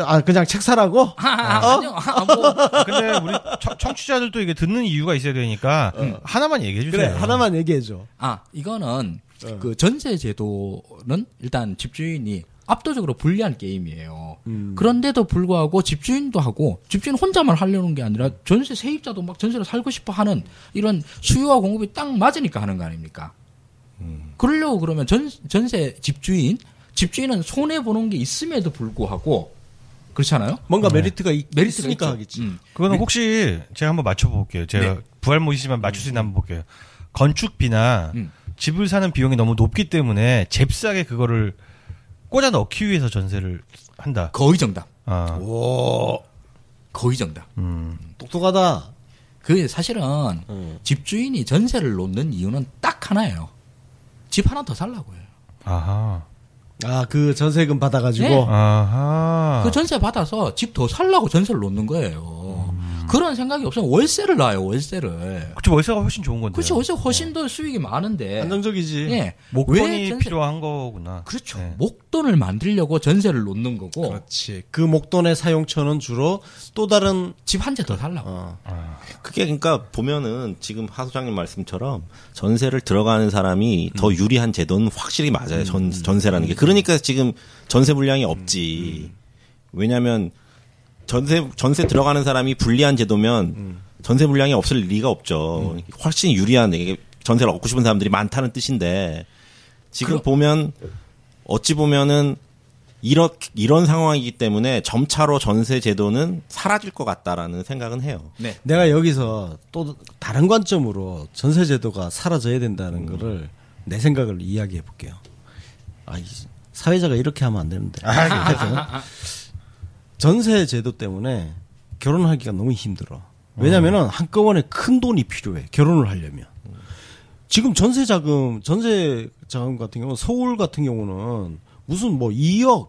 아, 그냥 책 사라고? 아, 아, 아니요. 아, 뭐. 근데 우리 청, 청취자들도 이게 듣는 이유가 있어야 되니까 하나만 얘기해 주세요. 그래, 하나만 얘기해 줘. 아, 이거는 그 전세 제도는 일단 집주인이 압도적으로 불리한 게임이에요. 그런데도 불구하고 집주인도 하고 집주인 혼자만 하려는 게 아니라 전세 세입자도 막 전세를 살고 싶어 하는 이런 수요와 공급이 딱 맞으니까 하는 거 아닙니까? 그러려고 그러면 전, 전세 집주인, 집주인은 손해 보는 게 있음에도 불구하고 그렇잖아요. 뭔가 메리트가 있, 메리트가 있으니까 있죠. 하겠지. 음. 그거는 혹시 제가 한번 맞춰볼게요. 제가 네. 부활모이시지만 맞출 수 있나 한번 볼게요. 건축비나 음. 집을 사는 비용이 너무 높기 때문에 잽싸게 그거를 꽂아 넣기 위해서 전세를 한다. 거의 정답. 아, 오, 거의 정답. 음. 똑똑하다. 그 사실은 음. 집주인이 전세를 놓는 이유는 딱 하나예요. 집 하나 더 살라고 해요. 아하. 아, 그 전세금 받아가지고. 네. 아하. 그 전세 받아서 집 더 살라고 전세를 놓는 거예요. 그런 생각이 없으면 월세를 놔요, 월세를. 그치, 월세가 훨씬 좋은 건데. 그렇지, 월세 훨씬 더 수익이 많은데. 안정적이지. 예. 목돈이 전세- 필요한 거구나. 그렇죠. 네. 목돈을 만들려고 전세를 놓는 거고 그렇지. 그 목돈의 사용처는 주로 또 다른 집 한 채 더 살라고. 어, 그게 그러니까 보면은 지금 하 소장님 말씀처럼 전세를 들어가는 사람이 음. 더 유리한 제도는 확실히 맞아요. 전, 전세라는 게. 그러니까 지금 전세 물량이 없지. 왜냐하면 전세 전세 들어가는 사람이 불리한 제도면 음. 전세 물량이 없을 리가 없죠. 훨씬 유리한 이게 전세를 얻고 싶은 사람들이 많다는 뜻인데 지금 보면 어찌 보면은 이런 이런 상황이기 때문에 점차로 전세 제도는 사라질 것 같다라는 생각은 해요. 네. 내가 여기서 또 다른 관점으로 전세 제도가 사라져야 된다는 거를 내 생각을 이야기해 볼게요. 아, 이 사회자가 이렇게 하면 안 되는데. 하여튼 전세 제도 때문에 결혼하기가 너무 힘들어. 왜냐면은 한꺼번에 큰 돈이 필요해. 결혼을 하려면. 지금 전세 자금, 전세 자금 같은 경우는 서울 같은 경우는 무슨 뭐 2억,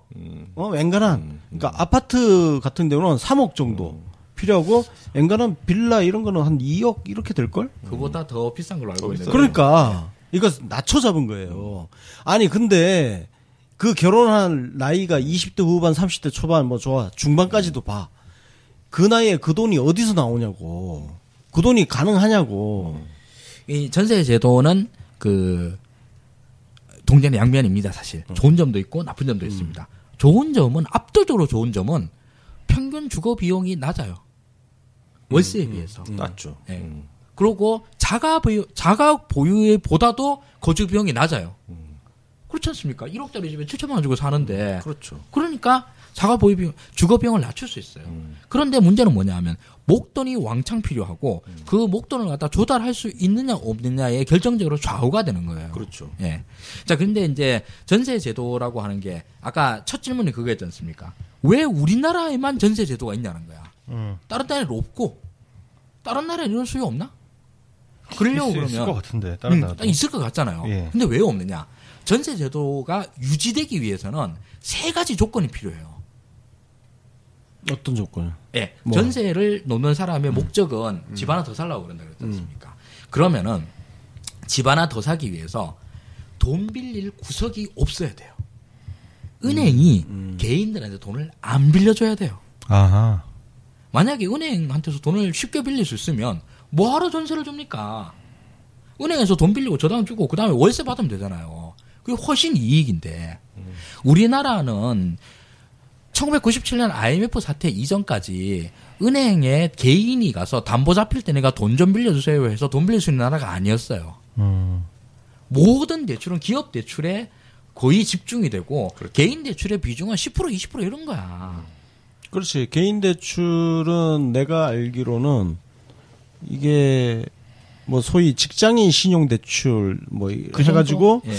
어, 앵간한. 그러니까 아파트 같은 경우는 3억 정도 필요하고 앵간한 빌라 이런 거는 한 2억 이렇게 될 걸? 그보다 더 비싼 걸로 알고 있는데. 그러니까 이거 낮춰 잡은 거예요. 아니 근데 그 결혼한 나이가 20대 후반, 30대 초반 뭐 좋아 중반까지도 봐. 그 나이에 그 돈이 어디서 나오냐고. 그 돈이 가능하냐고. 이 전세 제도는 그 동전의 양면입니다, 사실. 좋은 점도 있고 나쁜 점도 있습니다. 좋은 점은 압도적으로 좋은 점은 평균 주거 비용이 낮아요. 월세에 비해서. 맞죠. 예. 음. 그리고 자가 보유 자가 보유에 보다도 거주 비용이 낮아요. 그렇지 않습니까? 1억짜리 집에 7천만 원 주고 사는데 그렇죠. 그러니까 자가 보유 비용 주거 비용을 낮출 수 있어요. 그런데 문제는 뭐냐면 목돈이 왕창 필요하고 그 목돈을 갖다 조달할 수 있느냐 없느냐에 결정적으로 좌우가 되는 거예요. 그렇죠. 예. 자, 근데 이제 전세 제도라고 하는 게 아까 첫 질문이 그거였지 않습니까? 왜 우리나라에만 전세 제도가 있냐는 거야. 음. 다른 나라에는 없고 다른 나라에 이런 수요 없나? 그러려고 있을, 있을 것 그러면 같은데 다른 음, 나라도. 있을 것 같잖아요. 예. 근데 왜 없느냐? 전세 제도가 유지되기 위해서는 세 가지 조건이 필요해요. 어떤 조건? 예. 뭐? 전세를 놓는 사람의 목적은 집 하나 더 살라고 그런다 그랬지 않습니까? 그러면은 집 하나 더 사기 위해서 돈 빌릴 구석이 없어야 돼요. 은행이 개인들한테 돈을 안 빌려줘야 돼요. 아하. 만약에 은행한테서 돈을 쉽게 빌릴 수 있으면 뭐하러 전세를 줍니까? 은행에서 돈 빌리고 저당 주고 그 다음에 월세 받으면 되잖아요. 그게 훨씬 이익인데 우리나라는 1997년 IMF 사태 이전까지 은행에 개인이 가서 담보 잡힐 때 내가 돈 좀 빌려주세요 해서 돈 빌릴 수 있는 나라가 아니었어요. 음. 모든 대출은 기업 대출에 거의 집중이 되고 개인 대출의 비중은 10% 20% 이런 거야. 그렇지. 개인 대출은 내가 알기로는 이게 뭐 소위 직장인 신용 대출 뭐 그 해가지고 정도? 예.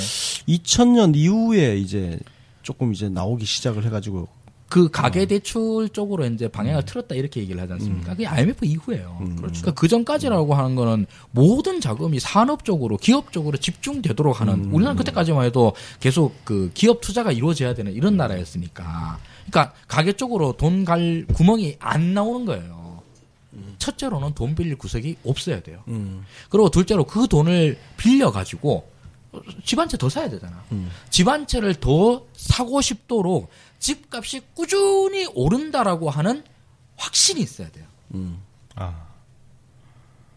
2000년 이후에 이제 조금 이제 나오기 시작을 해가지고 그 가계 대출 쪽으로 이제 방향을 틀었다 이렇게 얘기를 하지 않습니까? 그게 IMF 이후예요. 그러니까 그 전까지라고 하는 거는 모든 자금이 산업 쪽으로 기업 쪽으로 집중되도록 하는 우리나라 그때까지만 해도 계속 그 기업 투자가 이루어져야 되는 이런 나라였으니까. 그러니까 가계 쪽으로 돈 갈 구멍이 안 나오는 거예요. 첫째로는 돈 빌릴 구석이 없어야 돼요. 그리고 둘째로 그 돈을 빌려 가지고 집 한 채 더 사야 되잖아. 집한 채를 더 사고 싶도록 집값이 꾸준히 오른다라고 하는 확신이 있어야 돼요. 아.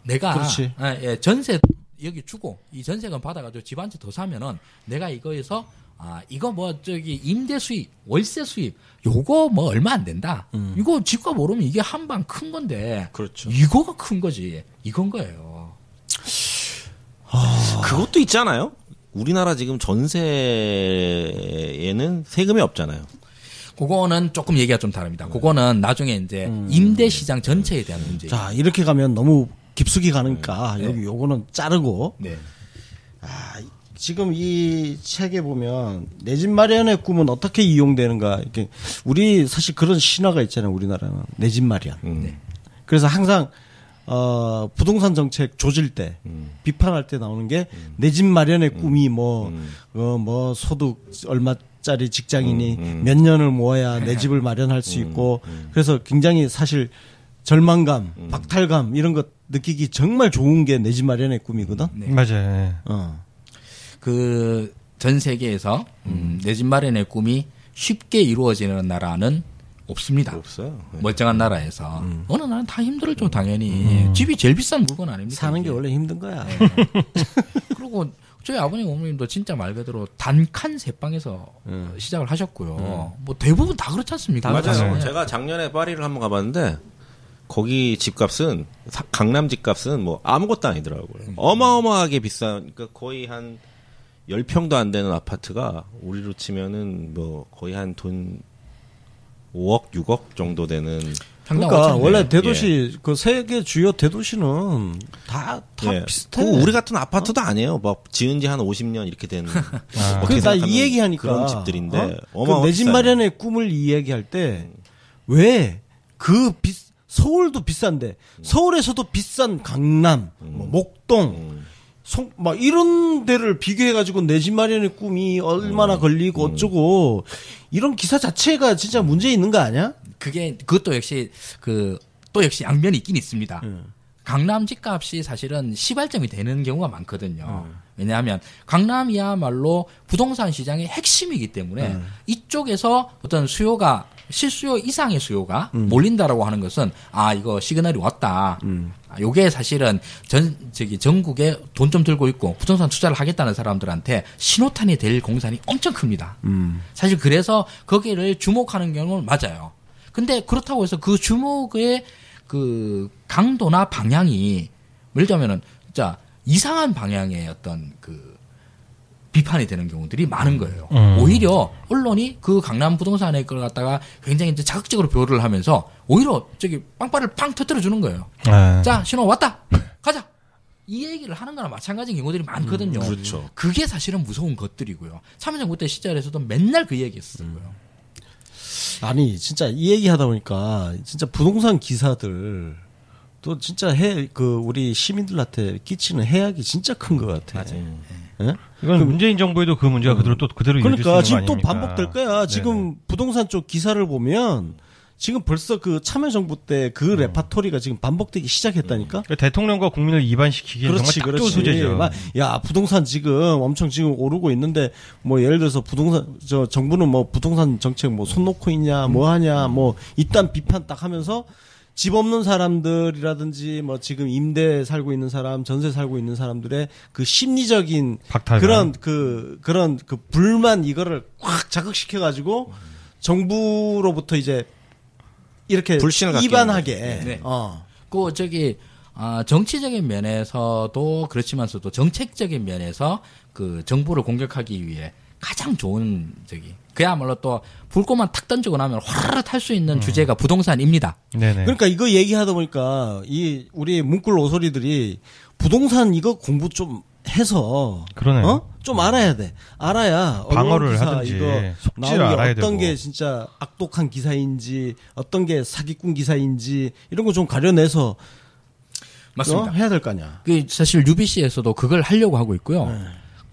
내가 그렇지. 예, 예, 전세 여기 주고 이 전세금 받아가지고 집 한 채 더 사면은 내가 이거에서 아 이거 뭐 저기 임대 수입, 월세 수입 요거 뭐 얼마 안 된다. 이거 집값 오르면 이게 한 방 큰 건데 그렇죠. 이거가 큰 거지. 이건 거예요. 그것도 있잖아요. 우리나라 지금 전세에는 세금이 없잖아요. 그거는 조금 얘기가 좀 다릅니다. 그거는 나중에 이제 임대 시장 전체에 대한 문제. 자 이렇게 가면 너무 깊숙이 가니까 여기 요거는 자르고 네. 아, 지금 이 책에 보면 내 집 마련의 꿈은 어떻게 이용되는가 이렇게 우리 사실 그런 신화가 있잖아요 우리나라는 내 집 마련 음. 그래서 항상 어 부동산 정책 조질 때 비판할 때 나오는 게 내 집 마련의 꿈이 뭐어 뭐 소득 얼마 짜리 직장인이 몇 년을 모아야 내 (laughs) 집을 마련할 수 있고 그래서 굉장히 사실 절망감, 박탈감 이런 것 느끼기 정말 좋은 게 내 집 마련의 꿈이거든. 네. 맞아요. 예. 어. 그 전 세계에서 음, 내 집 마련의 꿈이 쉽게 이루어지는 나라는 없습니다. 없어요. 네. 멀쩡한 나라에서 어느 나라는 다 힘들죠 당연히 집이 제일 비싼 물건 아닙니까? 사는 게 이게? 원래 힘든 거야. (laughs) 그리고 저희 아버님 어머님도 진짜 말 그대로 단칸 세방에서 시작을 하셨고요. 뭐 대부분 다 그렇지 않습니까? 맞아요. 네. 제가 작년에 파리를 한번 가봤는데 거기 집값은 사- 강남 집값은 뭐 아무것도 아니더라고요. 어마어마하게 비싼 그러니까 거의 한 10평도 안 되는 아파트가 우리로 치면은 뭐 거의 한 돈 5억, 6억 정도 되는 그러니까 5천 원래 원. 대도시 그 세계 주요 대도시는 다다 예. 비슷해. 그 우리 같은 아파트도 아니에요. 뭐 지은 지 한 50년 이렇게 된 어떻게 그나 생각하면 이 얘기하니까 그런 집들인데 어? 그내집. 마련의 꿈을 이야기할 때 왜그 서울도 비싼데 서울에서도 비싼 강남, 뭐 목동, 송, 막 이런 데를 비교해 가지고 내 집 마련의 꿈이 얼마나 걸리고 어쩌고 이런 기사 자체가 진짜 문제 있는 거 아니야? 그게 그것도 역시 그 또 역시 양면이 있긴 있습니다. 강남 집값이 사실은 시발점이 되는 경우가 많거든요. 왜냐하면 강남이야말로 부동산 시장의 핵심이기 때문에 이쪽에서 어떤 수요가 실수요 이상의 수요가 몰린다라고 하는 것은 아 이거 시그널이 왔다. 아, 요게 사실은 전 저기 전국에 돈 좀 들고 있고 부동산 투자를 하겠다는 사람들한테 신호탄이 될 공산이 엄청 큽니다. 사실 그래서 거기를 주목하는 경우는 맞아요. 근데 그렇다고 해서 그 주목의 그 강도나 방향이 예를 들면은 진짜 이상한 방향의 어떤 그 비판이 되는 경우들이 많은 거예요. 음. 오히려 언론이 그 강남 부동산의 걸 갖다가 굉장히 이제 자극적으로 표를 하면서 오히려 저기 빵빠를 팡 터뜨려 주는 거예요. 아. 자, 신호 왔다. 가자. 이 얘기를 하는 거나 마찬가지인 경우들이 많거든요. 그렇죠. 그게 사실은 무서운 것들이고요. 참여정부 때 시절에서도 맨날 그 얘기했었고요. 아니 진짜 이 얘기 하다 보니까 진짜 부동산 기사들 또 진짜 해 그 우리 시민들한테 끼치는 해악이 진짜 큰 것 같아. 예? 이건 문재인 정부에도 그 문제가 그대로 또 그대로 그러니까 지금 또? 반복될 거야. 지금 부동산 쪽 기사를 보면 지금 벌써 그 참여정부 때 그 레파토리가 지금 반복되기 시작했다니까. 그러니까 대통령과 국민을 이반시키기에 그렇지, 정말 딱. 소재죠. 막, 야, 부동산 지금 엄청 지금 오르고 있는데, 뭐, 예를 들어서 부동산, 저, 정부는 뭐, 부동산 정책 뭐, 손 놓고 있냐, 뭐 하냐, 뭐, 이딴 비판 딱 하면서, 집 없는 사람들이라든지, 뭐, 지금 임대 살고 있는 사람, 전세 살고 있는 사람들의 그 심리적인 박탈감. 그런 그, 그런 그 불만 이거를 확 자극시켜 가지고, 정부로부터 이제, 이렇게 불신을 이반하게, 네. 어. 그 저기 아, 정치적인 면에서도 그렇지만서도 정책적인 면에서 그 정부를 공격하기 위해 가장 좋은 저기 그야말로 또 불꽃만 탁 던지고 나면 화르르 탈 수 있는 주제가 부동산입니다. 네네. 그러니까 이거 얘기하다 보니까 이 우리 문꿀 오소리들이 부동산 이거 공부 좀 해서 그러네요. 어? 좀 알아야 돼. 알아야 방어를 하든지 이거 속지를 나오는 게 알아야 어떤 되고. 게 진짜 악독한 기사인지 어떤 게 사기꾼 기사인지 이런 거 좀 가려내서 맞습니다. 어? 해야 될 거 아니야. 그 사실 UBC에서도 그걸 하려고 하고 있고요. 네.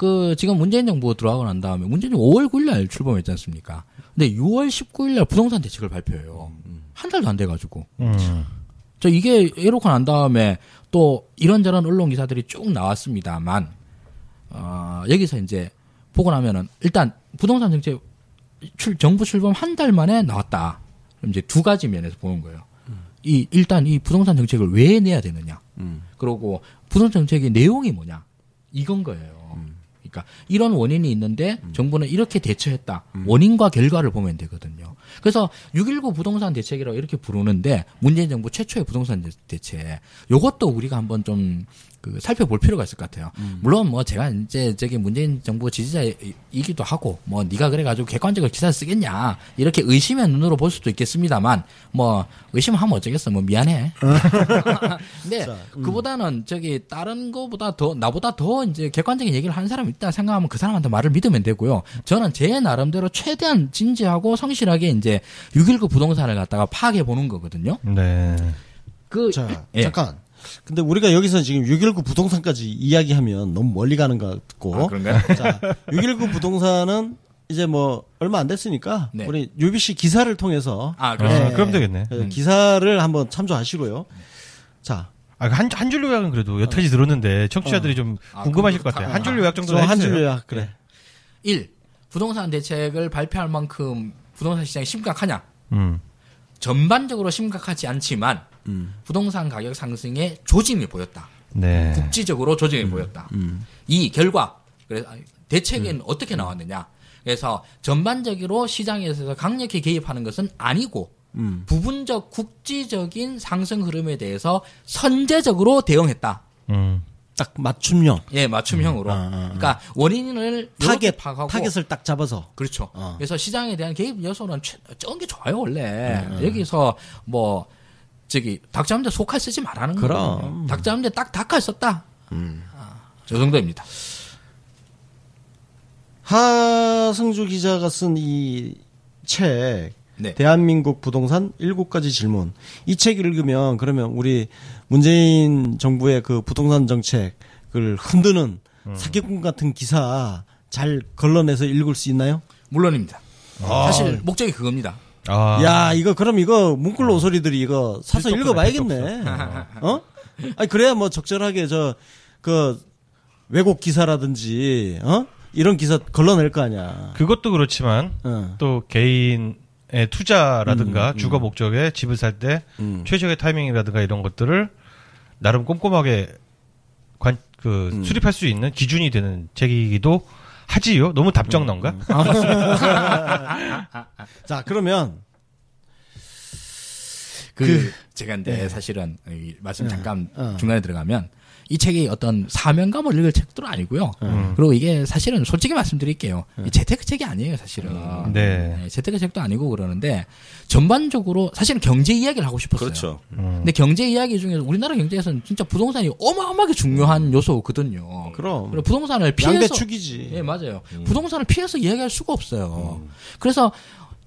그 지금 문재인 정부 들어가고 난 다음에 문재인 정부 5월 9일 날 출범했지 않습니까? 근데 6월 19일 날 부동산 대책을 발표해요. 한 달도 안 돼 가지고. 음. 저 이게 에로가 난 다음에 또 이런저런 언론 기사들이 쭉 나왔습니다만 어, 여기서 이제 보고 나면은 일단 부동산 정책 출, 정부 출범 한 달 만에 나왔다. 그럼 이제 두 가지 면에서 보는 거예요. 이 일단 이 부동산 정책을 왜 내야 되느냐. 그리고 부동산 정책의 내용이 뭐냐. 이건 거예요. 그러니까 이런 원인이 있는데 정부는 이렇게 대처했다. 원인과 결과를 보면 되거든요. 그래서 6.19 부동산 대책이라고 이렇게 부르는데 문재인 정부 최초의 부동산 대- 대책. 요것도 우리가 한번 좀 그 살펴볼 필요가 있을 것 같아요. 물론 뭐 제가 이제 저기 문재인 정부 지지자이기도 하고 뭐 네가 그래가지고 객관적으로 기사를 쓰겠냐 이렇게 의심의 눈으로 볼 수도 있겠습니다만 뭐 의심하면 어쩌겠어 뭐 미안해. (laughs) 근데 그보다는 저기 다른 거보다 더 나보다 더 이제 객관적인 얘기를 하는 사람이 있다 생각하면 그 사람한테 말을 믿으면 되고요. 저는 제 나름대로 최대한 진지하고 성실하게 이제 6.19 부동산을 갖다가 파악해 보는 거거든요. 네. 그 자, 예. 잠깐. 근데 우리가 여기서 지금 6.19 부동산까지 이야기하면 너무 멀리 가는 것 같고. 아, 그런가요? 자, 6.19 부동산은 이제 뭐 얼마 안 됐으니까 네. 우리 UBC 기사를 통해서 아, 아, 그렇죠. 그럼 되겠네. 그 기사를 한번 참조하시고요. 자, 아, 한, 한 줄 요약은 그래도 여태까지 들었는데 청취자들이 좀 아, 궁금하실 것 같아요. 다- 한줄 요약 저 정도는 한 해주세요. 줄 요약 그래. 1. 부동산 대책을 발표할 만큼 부동산 시장이 심각하냐? 음. 전반적으로 심각하지 않지만 부동산 가격 상승에 조짐이 보였다. 네. 국지적으로 조짐이 보였다. 이 결과 그래서 대책은 어떻게 나왔느냐? 그래서 전반적으로 시장에서 강력히 개입하는 것은 아니고 부분적 국지적인 상승 흐름에 대해서 선제적으로 대응했다. 음. 딱 맞춤형 예, 맞춤형으로. 아, 아, 아. 그러니까 원인을 타겟 파악하고 타겟을 딱 잡아서 그렇죠. 어. 그래서 시장에 대한 개입 요소는 최- 적은 게 좋아요 원래. 음, 여기서 뭐 저기 닭 잡는데 소칼 쓰지 말라는 그럼. 거예요. 닭 잡는데 딱 닭칼 썼다. 음. 아, 저 정도입니다. 하승주 기자가 쓴 이 책 네. 대한민국 부동산 일곱 가지 질문. 이 책 읽으면 그러면 우리 문재인 정부의 그 부동산 정책을 흔드는 음. 사기꾼 같은 기사 잘 걸러내서 읽을 수 있나요? 물론입니다. 아. 사실 목적이 그겁니다. 아. 야, 이거 그럼 이거 문글로 오소리들이 이거 사서 읽어봐야겠네. 어? 아니 그래야 뭐 적절하게 저 그 왜곡 기사라든지 어 이런 기사 걸러낼 거 아니야. 그것도 그렇지만 어. 또 개인 의 투자라든가 음, 주거 목적에 집을 살때 음. 최적의 타이밍이라든가 이런 것들을 나름 꼼꼼하게 관, 그 음. 수립할 수 있는 기준이 되는 책이기도 하지요. 너무 답정넌가? 음. (laughs) 자 그러면 그, 제가 근데 네. 사실은 이 말씀 네. 잠깐 어. 중간에 들어가면 이 책이 어떤 사명감을 읽을 책도 아니고요. 음. 그리고 이게 사실은 솔직히 말씀드릴게요. 이 재테크 책이 아니에요, 사실은. 네. 네, 재테크 책도 아니고 그러는데 전반적으로 사실은 경제 이야기를 하고 싶었어요. 그렇죠. 음. 근데 경제 이야기 중에서 우리나라 경제에서는 진짜 부동산이 어마어마하게 중요한 요소거든요. 그럼 부동산을 피해서 양대 축이지. 예, 맞아요. 부동산을 피해서 이야기할 수가 없어요. 그래서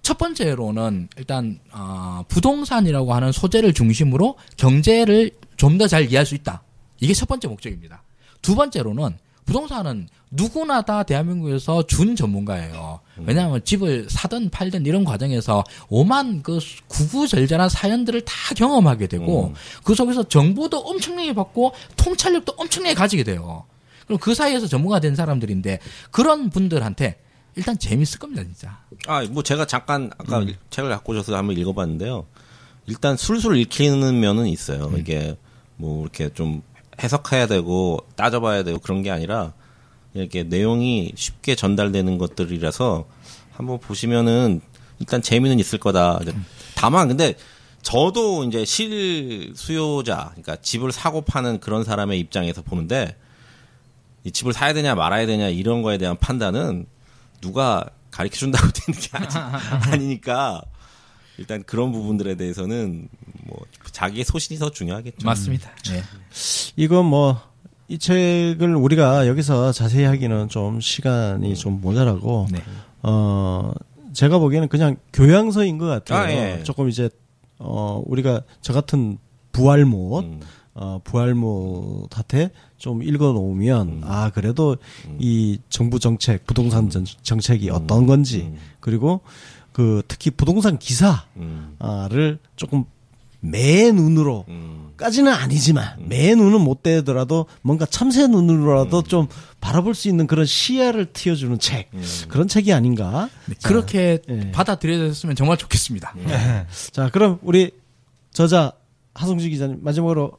첫 번째로는 일단 아, 부동산이라고 하는 소재를 중심으로 경제를 좀 더 잘 이해할 수 있다. 이게 첫 번째 목적입니다. 두 번째로는 부동산은 누구나 다 대한민국에서 준 전문가예요. 왜냐하면 집을 사든 팔든 이런 과정에서 오만 그 구구절절한 사연들을 다 경험하게 되고 그 속에서 정보도 엄청나게 받고 통찰력도 엄청나게 가지게 돼요. 그럼 그 사이에서 전문가 된 사람들인데 그런 분들한테 일단 재밌을 겁니다, 진짜. 아, 뭐 제가 잠깐 아까 책을 갖고 오셔서 한번 읽어봤는데요. 일단 술술 읽히는 면은 있어요. 이게 뭐 이렇게 좀 해석해야 되고 따져봐야 되고 그런 게 아니라 이렇게 내용이 쉽게 전달되는 것들이라서 한번 보시면은 일단 재미는 있을 거다. 이제 다만 근데 저도 이제 실 수요자, 그러니까 집을 사고 파는 그런 사람의 입장에서 보는데 이 집을 사야 되냐 말아야 되냐 이런 거에 대한 판단은 누가 가르쳐 준다고 (laughs) 되는 게 아니, 아니니까 일단 그런 부분들에 대해서는 뭐 자기의 소신이 더 중요하겠죠. 맞습니다. 예. 이건 뭐 이 책을 우리가 여기서 자세히 하기는 좀 시간이 좀 모자라고 네. 어 제가 보기에는 그냥 교양서인 것 같아요. 아, 예. 조금 이제 어 우리가 저 같은 부활못 음. 어 부활못한테 좀 읽어 놓으면 아 그래도 이 정부 정책 부동산 전, 정책이 어떤 건지 그리고 그 특히 부동산 기사를 음. 조금 매 눈으로 음. 까지는 아니지만 매 눈은 못 되더라도 뭔가 참새 눈으로라도 좀 바라볼 수 있는 그런 시야를 틔워주는 책 그런 책이 아닌가? 네, 그렇게 예. 받아들여졌으면 정말 좋겠습니다. 자 그럼 우리 저자 하성주 기자님 마지막으로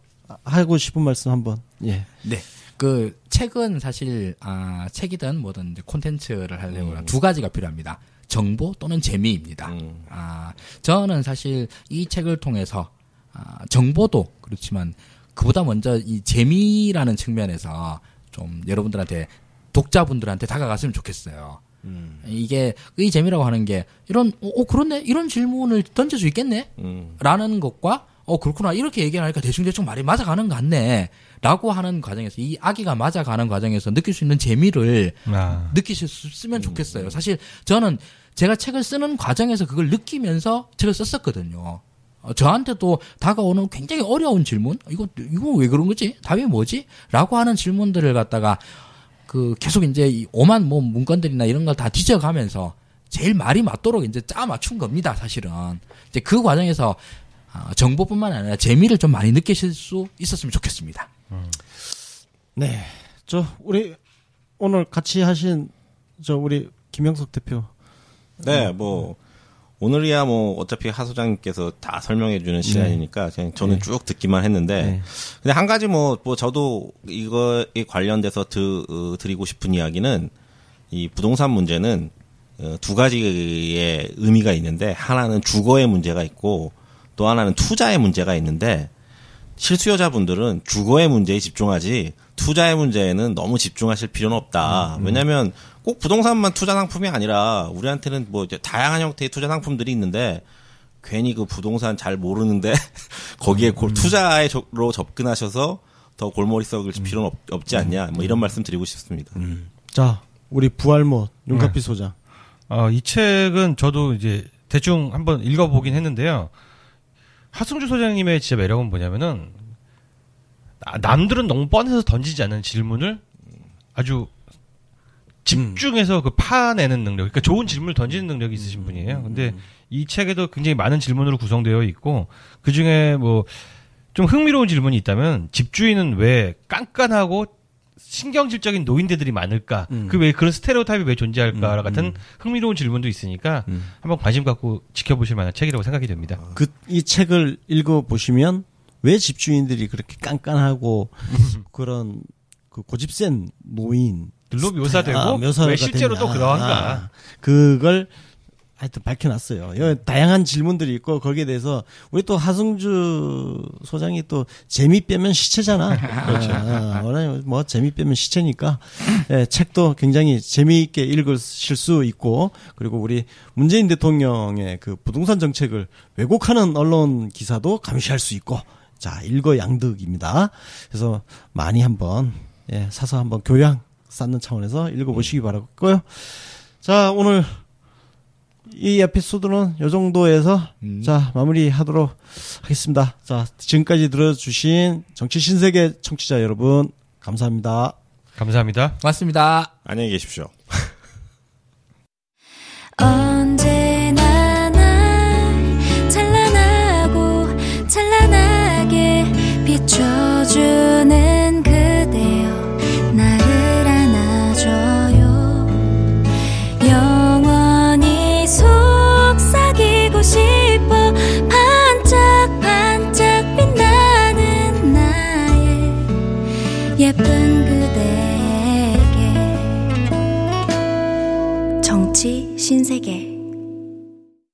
하고 싶은 말씀 한번 예 네. 그 책은 사실 아 책이든 뭐든 이제 콘텐츠를 하려면 두 가지가 필요합니다. 정보 또는 재미입니다. 아 저는 사실 이 책을 통해서 아, 정보도 그렇지만 그보다 먼저 이 재미라는 측면에서 좀 여러분들한테 독자분들한테 다가갔으면 좋겠어요. 이게 이 재미라고 하는 게 이런 어, 어, 그렇네 이런 질문을 던질 수 있겠네 음. 라는 것과 어 그렇구나. 이렇게 얘기하니까 대충대충 말이 맞아가는 것 같네. 라고 하는 과정에서 이 아기가 맞아가는 과정에서 느낄 수 있는 재미를 아. 수 있으면 좋겠어요. 사실 저는 제가 책을 쓰는 과정에서 그걸 느끼면서 책을 썼었거든요. 어, 저한테도 다가오는 굉장히 어려운 질문? 이거 이거 왜 그런 거지? 답이 뭐지? 라고 하는 질문들을 갖다가 그 계속 이제 이 오만 뭐 문건들이나 이런 걸 다 뒤져가면서 제일 말이 맞도록 이제 짜 맞춘 겁니다 사실은. 이제 그 과정에서 아, 정보뿐만 아니라 재미를 좀 많이 느끼실 수 있었으면 좋겠습니다. 네. 저 우리 오늘 같이 하신 저 우리 김영석 대표. 네, 뭐 오늘이야 뭐 어차피 하 소장님께서 다 설명해 주는 시간이니까 그냥 저는 쭉 듣기만 했는데 네. 근데 한 가지 뭐, 뭐 저도 이거에 관련돼서 드, 어, 드리고 싶은 이야기는 이 부동산 문제는 어, 두 가지의 의미가 있는데 하나는 주거의 문제가 있고 또 하나는 투자의 문제가 있는데 실수요자분들은 주거의 문제에 집중하지 투자의 문제에는 너무 집중하실 필요는 없다. 왜냐하면 꼭 부동산만 투자 상품이 아니라 우리한테는 뭐 이제 다양한 형태의 투자 상품들이 있는데 괜히 그 부동산 잘 모르는데 (laughs) 거기에 골- 투자로 접근하셔서 더 골머리 썩을 필요는 없, 없지 않냐. 뭐 이런 말씀 드리고 싶습니다. 자 우리 부활못 윤카피 소장. 어, 이 책은 저도 이제 대충 한번 읽어보긴 했는데요. 하승주 소장님의 진짜 매력은 뭐냐면은 나- 남들은 너무 뻔해서 던지지 않는 질문을 아주 집중해서 그 파내는 능력, 그러니까 좋은 질문을 던지는 능력이 있으신 분이에요. 근데 이 책에도 굉장히 많은 질문으로 구성되어 있고 그 중에 뭐 좀 흥미로운 질문이 있다면 집주인은 왜 깐깐하고 신경질적인 노인대들이 많을까? 그왜 그런 스테레오타입이 왜 존재할까? 같은 흥미로운 질문도 있으니까 한번 관심 갖고 지켜보실 만한 책이라고 생각이 됩니다. 그 이 책을 읽어 보시면 왜 집주인들이 그렇게 깐깐하고 (laughs) 그런 그 고집센 노인 들로 묘사되고 묘사가 왜 실제로 또. 그러한가? 그걸 하여튼 밝혀놨어요. 여기 다양한 질문들이 있고 거기에 대해서 우리 또 하승주 소장이 또 재미 빼면 시체잖아. 그렇죠. 아, 뭐 재미 빼면 시체니까 예, 책도 굉장히 재미있게 읽으실 수 있고 그리고 우리 문재인 대통령의 그 부동산 정책을 왜곡하는 언론 기사도 감시할 수 있고 자 일거양득입니다. 그래서 많이 한번 예, 사서 한번 교양 쌓는 차원에서 읽어보시기 바라고요. 자 오늘 이 에피소드는 요 정도에서 자 마무리하도록 하겠습니다. 자 지금까지 들어주신 정치 신세계 청취자 여러분 감사합니다. 감사합니다. 고맙습니다. 안녕히 계십시오.